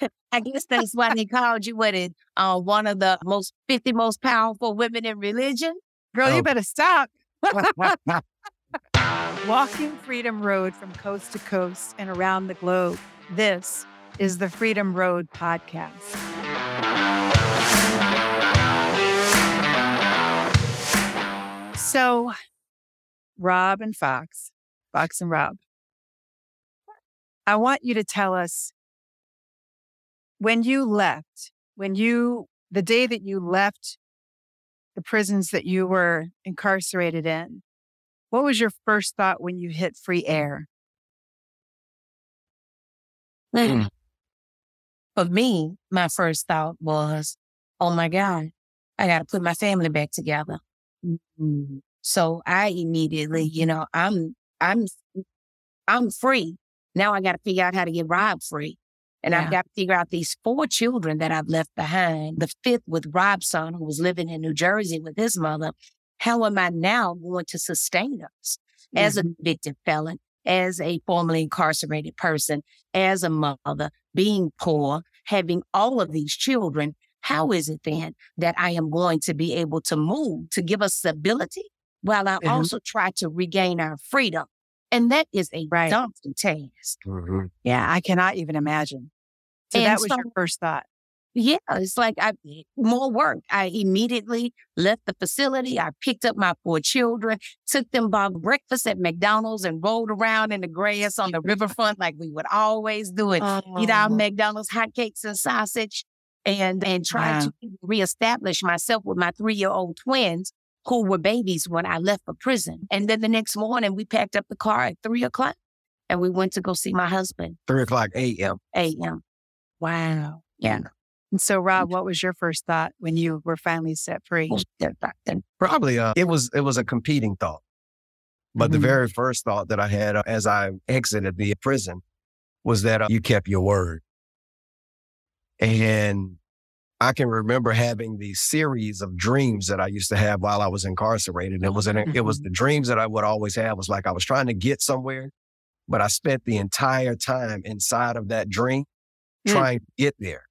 [LAUGHS] I guess that's why they called you what it uh one of the most fifty most powerful women in religion. Girl, Oh. you better stop. [LAUGHS] Walking Freedom Road from coast to coast and around the globe. This is the Freedom Road Podcast. So, Rob and Fox, Fox and Rob, I want you to tell us when you left, when you, the day that you left the prisons that you were incarcerated in, what was your first thought when you hit free air? Mm. For me, my first thought was, oh my God, I got to put my family back together. Mhm. So I immediately, you know, I'm, I'm, I'm free. Now I got to figure out how to get Rob free. And Yeah. I've got to figure out these four children that I've left behind. The fifth with Rob's son, who was living in New Jersey with his mother. How am I now going to sustain us as a convicted felon, as a formerly incarcerated person, as a mother, being poor, having all of these children? How is it then that I am going to be able to move to give us stability while I Mhm. also try to regain our freedom? And that is a Right. daunting task. Mhm. Yeah, I cannot even imagine. So And that was so- your first thought. Yeah, it's like I more work. I immediately left the facility. I picked up my four children, took them by breakfast at McDonald's, and rolled around in the grass on the riverfront like we would always do it. Eat our Oh, McDonald's hotcakes and sausage, and and try Wow. to reestablish myself with my three year old twins who were babies when I left for prison. And then the next morning, we packed up the car at three o'clock, and we went to go see my husband. Three o'clock a.m. A.M. wow. Yeah. And so, Rob, what was your first thought when you were finally set free? Probably, uh, it was it was a competing thought. But Mhm. the very first thought that I had uh, as I exited the prison was that uh, you kept your word. And I can remember having these series of dreams that I used to have while I was incarcerated. It was an, it was Mhm. the dreams that I would always have It was like I was trying to get somewhere, but I spent the entire time inside of that dream Mm. trying to get there.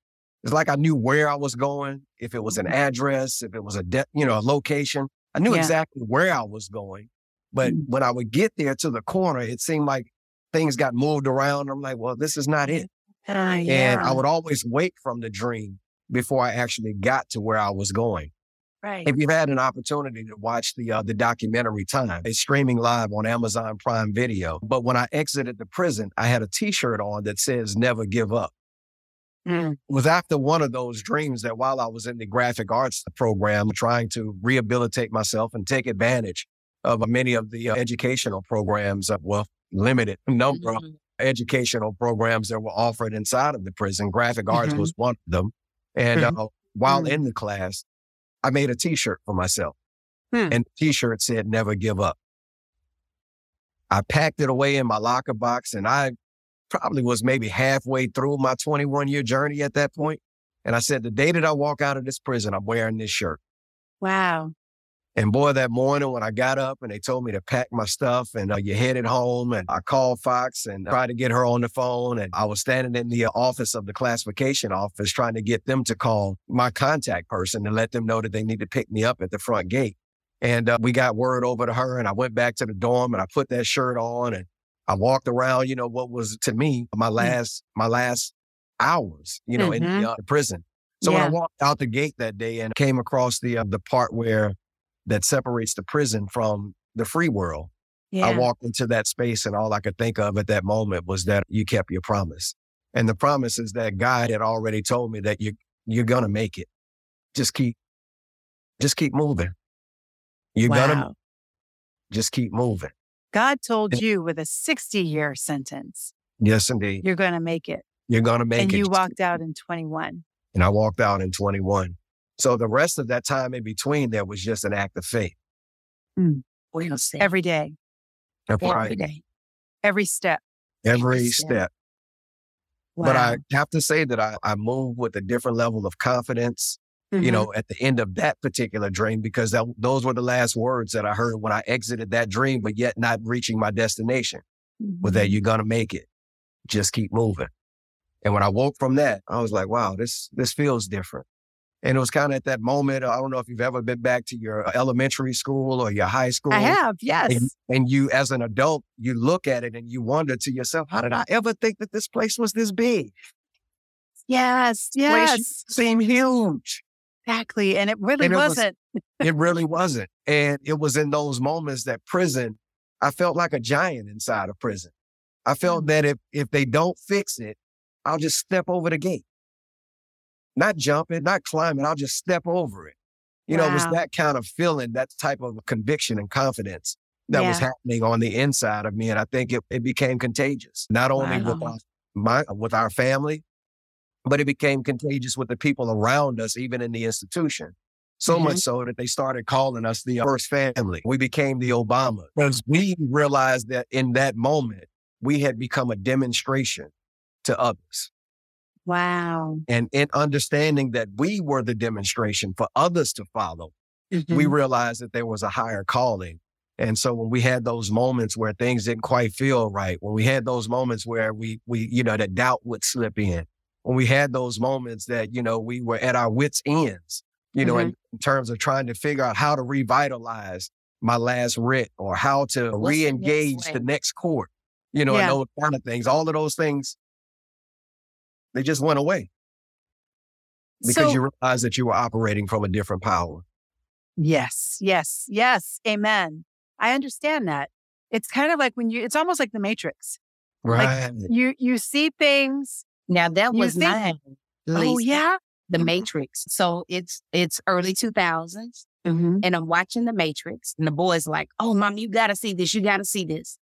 It's like I knew where I was going, if it was an address, if it was a de- you know a location. I knew Yeah. exactly where I was going, but Mm. when I would get there to the corner, it seemed like things got moved around. I'm like, well, this is not it. Ah, And I would always wake from the dream before I actually got to where I was going. right. If you've had an opportunity to watch the uh, the documentary Time, it's streaming live on Amazon Prime Video. But when I exited the prison, I had a T-shirt on that says "Never Give Up." Mm. It was after one of those dreams that while I was in the graphic arts program, trying to rehabilitate myself and take advantage of many of the uh, educational programs, uh, well, limited number Mhm. Educational programs that were offered inside of the prison. Graphic arts Mhm. was one of them. And uh, while Mm. in the class, I made a T-shirt for myself, Hmm. and the T-shirt said "Never give up." I packed it away in my locker box, and I probably was maybe halfway through my 21 year journey at that point. And I said, "The day that I walk out of this prison, I'm wearing this shirt." Wow. And boy, that morning when I got up and they told me to pack my stuff and uh, you headed home, and I called Fox and tried to get her on the phone. And I was standing in the office of the classification office trying to get them to call my contact person and let them know that they need to pick me up at the front gate. And uh, we got word over to her, and I went back to the dorm and I put that shirt on and I walked around, you know, what was to me my last my last hours, you know, in Mhm. the uh, prison. So when I walked out the gate that day and came across the uh, the part where that separates the prison from the free world, Yeah. I walked into that space and all I could think of at that moment was that you kept your promise. And the promise is that God had already told me that you you're gonna make it. Just keep just keep moving. You're gonna just keep moving. God told you with a 60 year sentence, Yes, indeed. you're going to make it. You're gonna make and it. And you walked out in 21. and I walked out in 21. So the rest of that time in between there was just an act of faith. Well said. Every day, That's Every right. day. every step. Every Every step. step. But I have to say that I, I moved with a different level of confidence, you Mhm. know, at the end of that particular dream, because that, those were the last words that I heard when I exited that dream, but yet not reaching my destination. Was Mm-hmm. that you're gonna make it. Just keep moving. And when I woke from that, I was like, wow, this this feels different. And it was kind of at that moment. I don't know if you've ever been back to your uh, elementary school or your high school. I have, yes. And, and you, as an adult, you look at it and you wonder to yourself, how did I ever think that this place was this big? Yes, yes, seemed huge. exactly. And it really And it was- wasn't. [LAUGHS] It really wasn't. And it was in those moments that prison, I felt like a giant inside of prison. I felt mm. that if if they don't fix it, I'll just step over the gate. Not jumping, not climbing. I'll just step over it. You know, it was that kind of feeling, that type of conviction and confidence that was happening on the inside of me. And I think it, it became contagious, not only with our, my, with our family, but it became contagious with the people around us, even in the institution. So much mm-hmm. so that they started calling us the first family. We became the Obama because we realized that in that moment, we had become a demonstration to others. Wow. And in understanding that we were the demonstration for others to follow, we Mhm. realized that there was a higher calling. And so when we had those moments where things didn't quite feel right, when we had those moments where we, we, you know, that doubt would slip in, when we had those moments that, you know, we were at our wits' ends, you know, in, in terms of trying to figure out how to revitalize my last writ or how to What's the next re-engage the next court, you know, Yeah. and those kind of things. All of those things, they just went away because so, you realized that you were operating from a different power. yes, yes, yes. Amen. I understand that. It's kind of like when you, it's almost like the Matrix. Right. You, you see things. Now that was think- mine. Oh, yeah. The Matrix. So it's it's early two thousands. Mm-hmm. and I'm watching The Matrix, and the boy's like, "Oh, mom, you got to see this. You got to see this."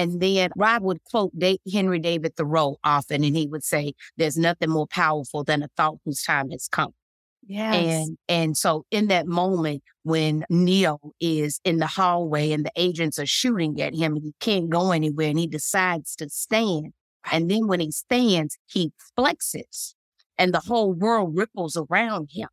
And then Rob would quote Henry David Thoreau often, and he would say, "There's nothing more powerful than a thought whose time has come." Yes. And and so in that moment when Neo is in the hallway and the agents are shooting at him and he can't go anywhere and he decides to stand. And then when he stands, he flexes and the whole world ripples around him.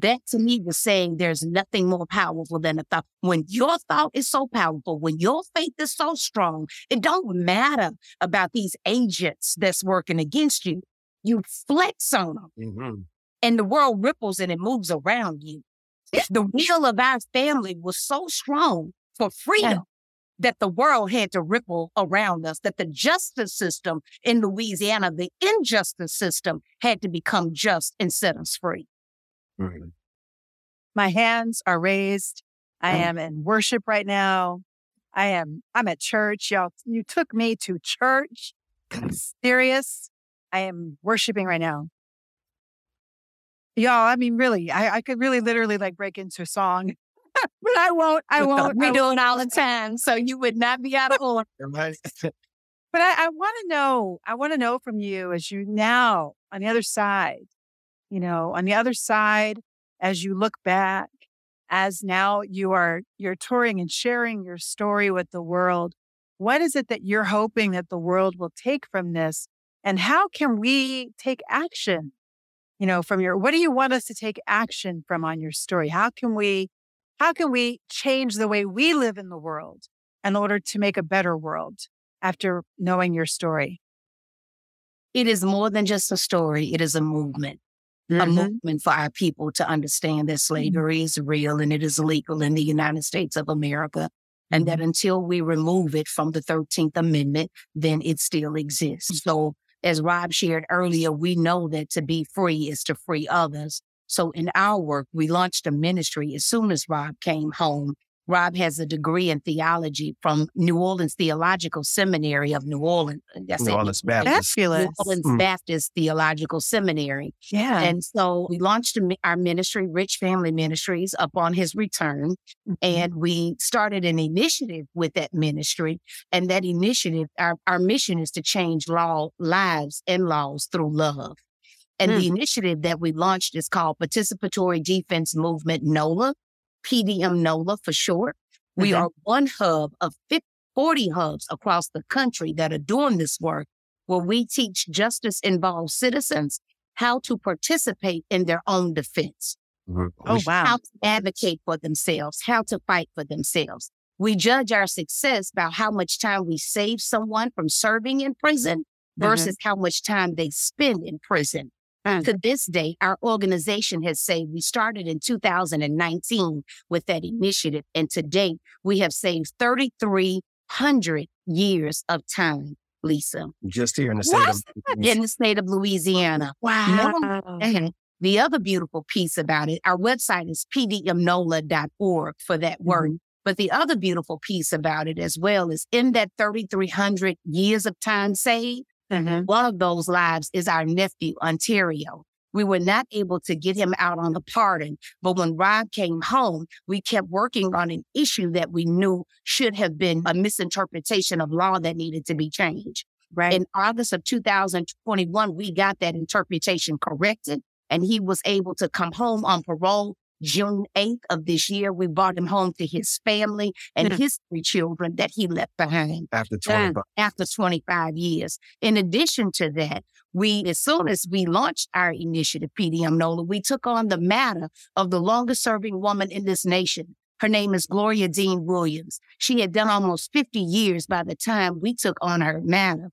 That to me was saying there's nothing more powerful than a thought. When your thought is so powerful, when your faith is so strong, it don't matter about these agents that's working against you. You flex on them Mhm. and the world ripples and it moves around you. The will of our family was so strong for freedom that the world had to ripple around us, that the justice system in Louisiana, the injustice system had to become just and set us free. Mhm. my hands are raised. I Mm. am in worship right now. I am, I'm at church. Y'all, you took me to church. I'm serious. I am worshiping right now. Y'all, I mean, really, I, I could really literally like break into a song, [LAUGHS] but I won't. I won't. We I do it all the time, so you would not be out of order. Right. [LAUGHS] But I, I want to know, I want to know from you as you now on the other side, you know, on the other side, as you look back, as now you are, you're touring and sharing your story with the world. What is it that you're hoping that the world will take from this? And how can we take action? You know, from your, what do you want us to take action from on your story? How can we, how can we change the way we live in the world in order to make a better world? after knowing your story? It is more than just a story, it is a movement. A Mhm. movement for our people to understand that mm-hmm. slavery is real and it is legal in the United States of America. And that mm-hmm. until we remove it from the 13th Amendment, then it still exists. Mm. So, as Rob shared earlier, we know that to be free is to free others. So, in our work, we launched a ministry as soon as Rob came home Rob has a degree in theology from New Orleans Theological Seminary of New Orleans. That's New Orleans Baptist. New Orleans mm. Baptist Theological Seminary. Yeah. And so we launched our ministry, Rich Family Ministries, upon his return. Mm-hmm. And we started an initiative with that ministry. And that initiative, our, our mission is to change law, lives and laws through love. And mm. the initiative that we launched is called Participatory Defense Movement NOLA. PDM NOLA for short. We mm-hmm. are one hub of 50, 40 hubs across the country that are doing this work where we teach justice involved citizens how to participate in their own defense. Mm-hmm. Oh, wow. How to advocate for themselves, how to fight for themselves. We judge our success by how much time we save someone from serving in prison mm-hmm. versus mm-hmm. how much time they spend in prison. Mm. To this day, our organization has saved, we started in 2019 with that initiative. And to date, we have saved 3,300 years of time, Lisa. Just here in the state of In the state of Louisiana. Wow. No, the other beautiful piece about it, our website is pdmnola.org for that work. Mm-hmm. But the other beautiful piece about it as well is in that 3,300 years of time saved, Mm-hmm. One of those lives is our nephew, Ontario. We were not able to get him out on the pardon, but when Rob came home, we kept working on an issue that we knew should have been a misinterpretation of law that needed to be changed. Right. In August of 2021, we got that interpretation corrected and he was able to come home on parole June 8th of this year, we brought him home to his family and mm-hmm. his three children that he left behind. After 25. after 25 years. In addition to that, we, as soon as we launched our initiative, PDM NOLA, we took on the matter of the longest serving woman in this nation. Her name is Gloria Dean Williams. She had done almost 50 years by the time we took on her matter.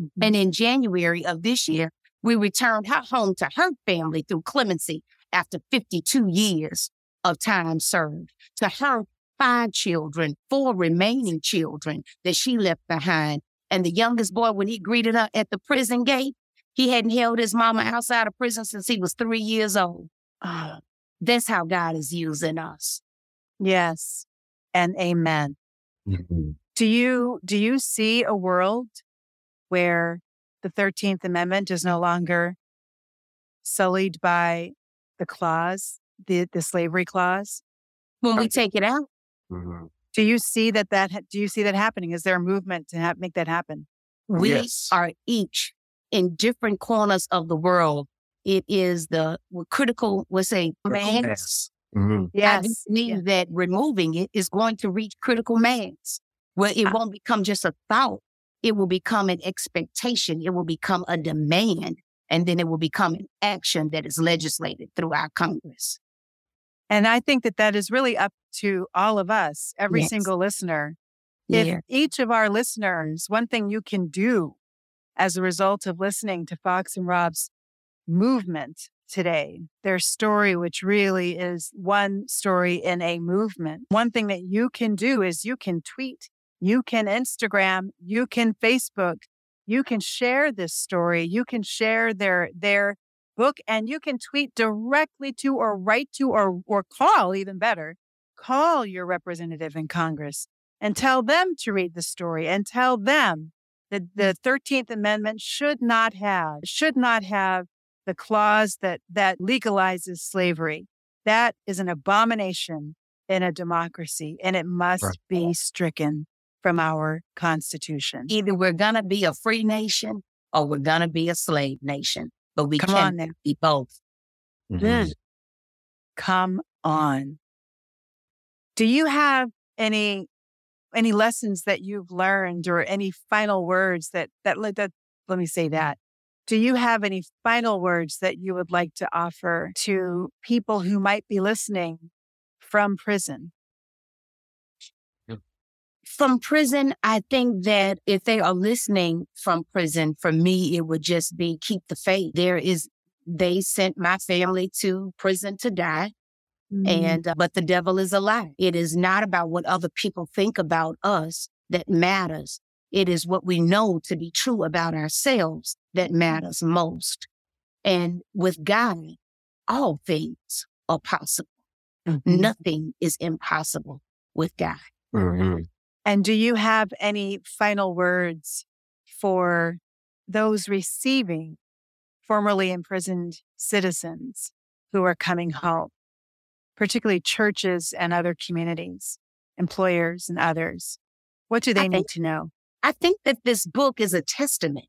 Mm-hmm. And in January of this year, we returned her home to her family through clemency after 52 years of time served. To her five children, four remaining children that she left behind. And the youngest boy, when he greeted her at the prison gate, he hadn't held his mama outside of prison since he was three years old. Oh, that's how God is using us. Yes. And amen. Mm-hmm. Do you do you see a world where the 13th Amendment is no longer sullied by the clause, the the slavery clause? When we take it out. Mm-hmm. Do you see that that do you see that happening? Is there a movement to have, make that happen? We yes. are each in different corners of the world. It is the critical, let's say, mass. Mm-hmm. Yes. I believe yeah. that removing it is going to reach critical mass where it won't become just a thought. It will become an expectation. It will become a demand and then it will become an action that is legislated through our Congress. And I think that that is really up to all of us, every yes. single listener. If yeah. each of our listeners, one thing you can do as a result of listening to Fox and Rob's movement today, their story, which really is one story in a movement. One thing that you can do is you can tweet, you can Instagram, you can Facebook, you can share this story. You can share their, their book and you can tweet directly to or write to or, or call even better, call your representative in Congress and tell them to read the story and tell them that hmm. the 13th Amendment should not have, should not have the clause that, that legalizes slavery. That is an abomination in a democracy and it must right. be stricken from our Constitution. Either we're going to be a free nation or we're going to be a slave nation, but we Come can't on be both. Mm-hmm. Mm. Come on. Do you have any any lessons that you've learned or any final words that that let that let me say that do you have any final words that you would like to offer to people who might be listening from prison from prison, I think that if they are listening from prison, for me, it would just be keep the faith. There is, they sent my family to prison to die. Mm-hmm. And, uh, but the devil is a lie. It is not about what other people think about us that matters. It is what we know to be true about ourselves that matters most. And with God, all things are possible. Mm-hmm. Nothing is impossible with God. Mhm. And do you have any final words for those receiving formerly imprisoned citizens who are coming home, particularly churches and other communities, employers and others? What do they need think- to know? I think that this book is a testament.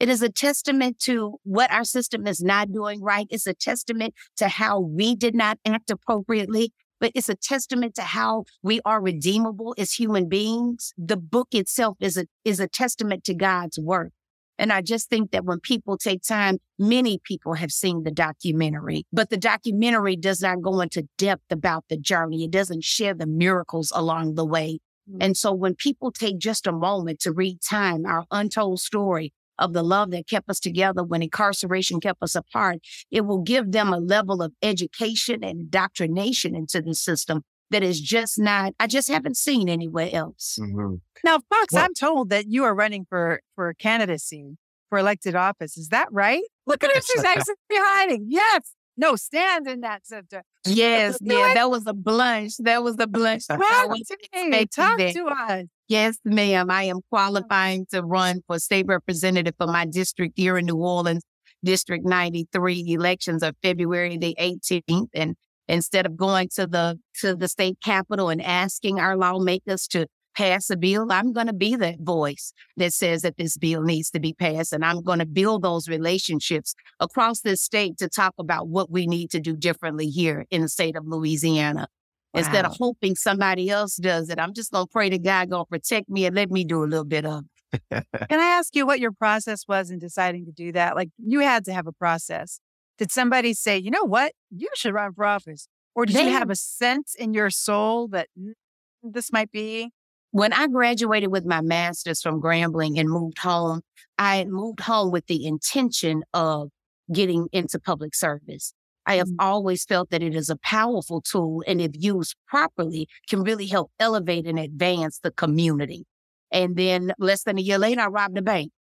It is a testament to what our system is not doing right. It's a testament to how we did not act appropriately, but it's a testament to how we are redeemable as human beings. The book itself is a, is a testament to God's work. And I just think that when people take time, many people have seen the documentary, but the documentary does not go into depth about the journey. It doesn't share the miracles along the way. Mm. And so when people take just a moment to read time, our untold story of the love that kept us together when incarceration kept us apart, it will give them a level of education and indoctrination into the system that is just not, I just haven't seen anywhere else. Mhm. Now, Fox, Well- I'm told that you are running for for candidacy for elected office. Is that right? Look at her; she's actually hiding. Yes. No, stand in that center. Yes, yeah, it. that was a blush. That was a blush. I Talk to me. Talk that. to us. Yes, ma'am. I am qualifying to run for state representative for my district here in New Orleans, District 93. Elections are February the 18th. And instead of going to the to the state capitol and asking our lawmakers to pass a bill, I'm going to be that voice that says that this bill needs to be passed. And I'm going to build those relationships across this state to talk about what we need to do differently here in the state of Louisiana. Instead of hoping somebody else does it, I'm just going to pray to God going to protect me and let me do a little bit of it. [LAUGHS] Can I ask you what your process was in deciding to do that? Like you had to have a process. Did somebody say, you know what, you should run for office? Or did you have a sense in your soul that "Mm, this might be? When I graduated with my master's from Grambling and moved home, I moved home with the intention of getting into public service. I have Mm. always felt that it is a powerful tool and if used properly can really help elevate and advance the community. And then less than a year later, I robbed a bank.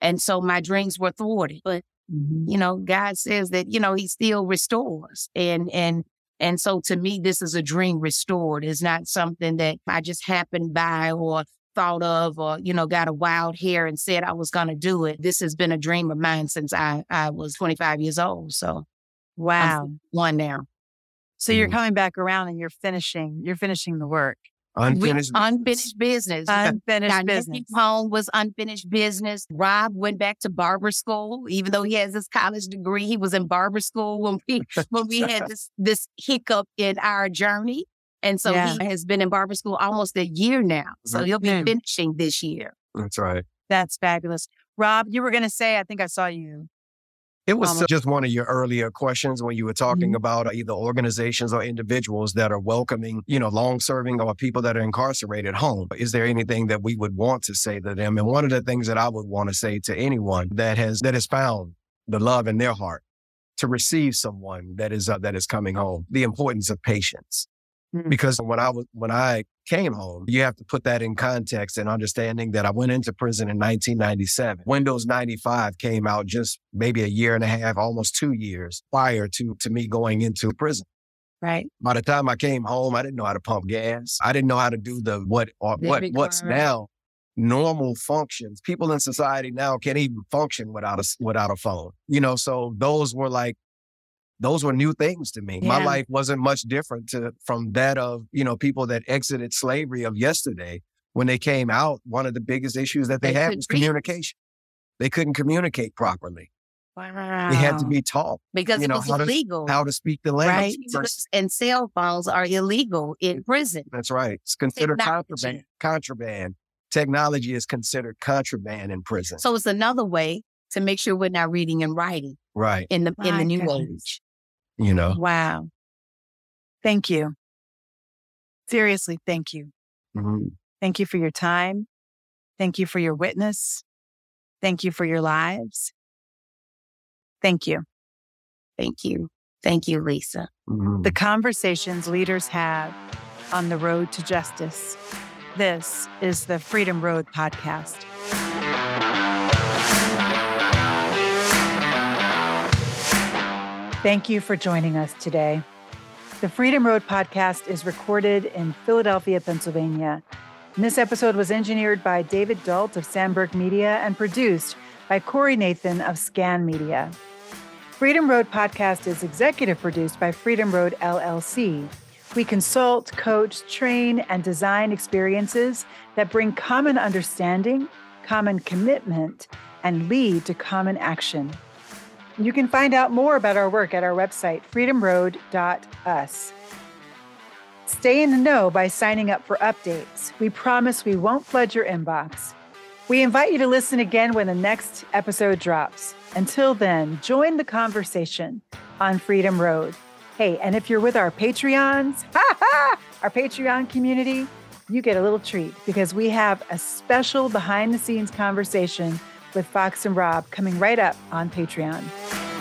And so my dreams were thwarted. But you know, God says that, you know, he still restores. And and and so to me, this is a dream restored. It's not something that I just happened by or thought of or, you know, got a wild hair and said I was gonna do it. This has been a dream of mine since I, I was 25 years old. So Wow. One now. So you're Mhm. coming back around and you're finishing, you're finishing the work. We- Unfinished. unfinished business. Unfinished Our business. nephew home was unfinished business. Rob went back to barber school, even though he has his college degree. He was in barber school when we [LAUGHS] when we had this this hiccup in our journey, and so Yeah. he has been in barber school almost a year now. So he'll be finishing this year. That's right. That's fabulous. Rob, you were going to say, I think I saw you. It was Um, just one of your earlier questions when you were talking Mhm. about uh, either organizations or individuals that are welcoming, you know, long serving or people that are incarcerated home. Is there anything that we would want to say to them? And one of the things that I would want to say to anyone that has that has found the love in their heart to receive someone that is uh, that is coming home, the importance of patience. Mm. Because when I was when I came home, you have to put that in context and understanding that I went into prison in 1997. Windows 95 came out just maybe a year and a half, almost two years prior to to me going into prison. Right. By the time I came home, I didn't know how to pump gas. I didn't know how to do the what or what what's now normal functions. People in society now can't even function without a without a phone. You know, so those were like those were new things to me. My life wasn't much different to from that of, you know, people that exited slavery of yesterday. When they came out, one of the biggest issues that they, They had was read. communication. They couldn't communicate properly. Wow. They had to be taught Because You it know, was how to- illegal. how to speak the language. right? And cell phones are illegal in prison. That's right. It's considered Technology. contraband. Contraband. Technology is considered contraband in prison. So it's another way to make sure we're not reading and writing right. in the in the new goodness. age. You know. Wow. Thank you. Seriously, thank you. Mhm. Thank you for your time. Thank you for your witness. Thank you for your lives. Thank you. Thank you. Thank you, Lisa. Mhm. The conversations leaders have on the road to justice. This is the Freedom Road podcast. Thank you for joining us today. The Freedom Road podcast is recorded in Philadelphia, Pennsylvania. And this episode was engineered by David Dalt of Sandberg Media and produced by Corey Nathan of Scan Media. Freedom Road podcast is executive produced by Freedom Road LLC. We consult, coach, train, and design experiences that bring common understanding, common commitment, and lead to common action. You can find out more about our work at our website, freedomroad.us. Stay in the know by signing up for updates. We promise we won't flood your inbox. We invite you to listen again when the next episode drops. Until then, join the conversation on Freedom Road. Hey, and if you're with our Patreons, [LAUGHS] our Patreon community, you get a little treat because we have a special behind the scenes conversation with Fox and Rob coming right up on Patreon.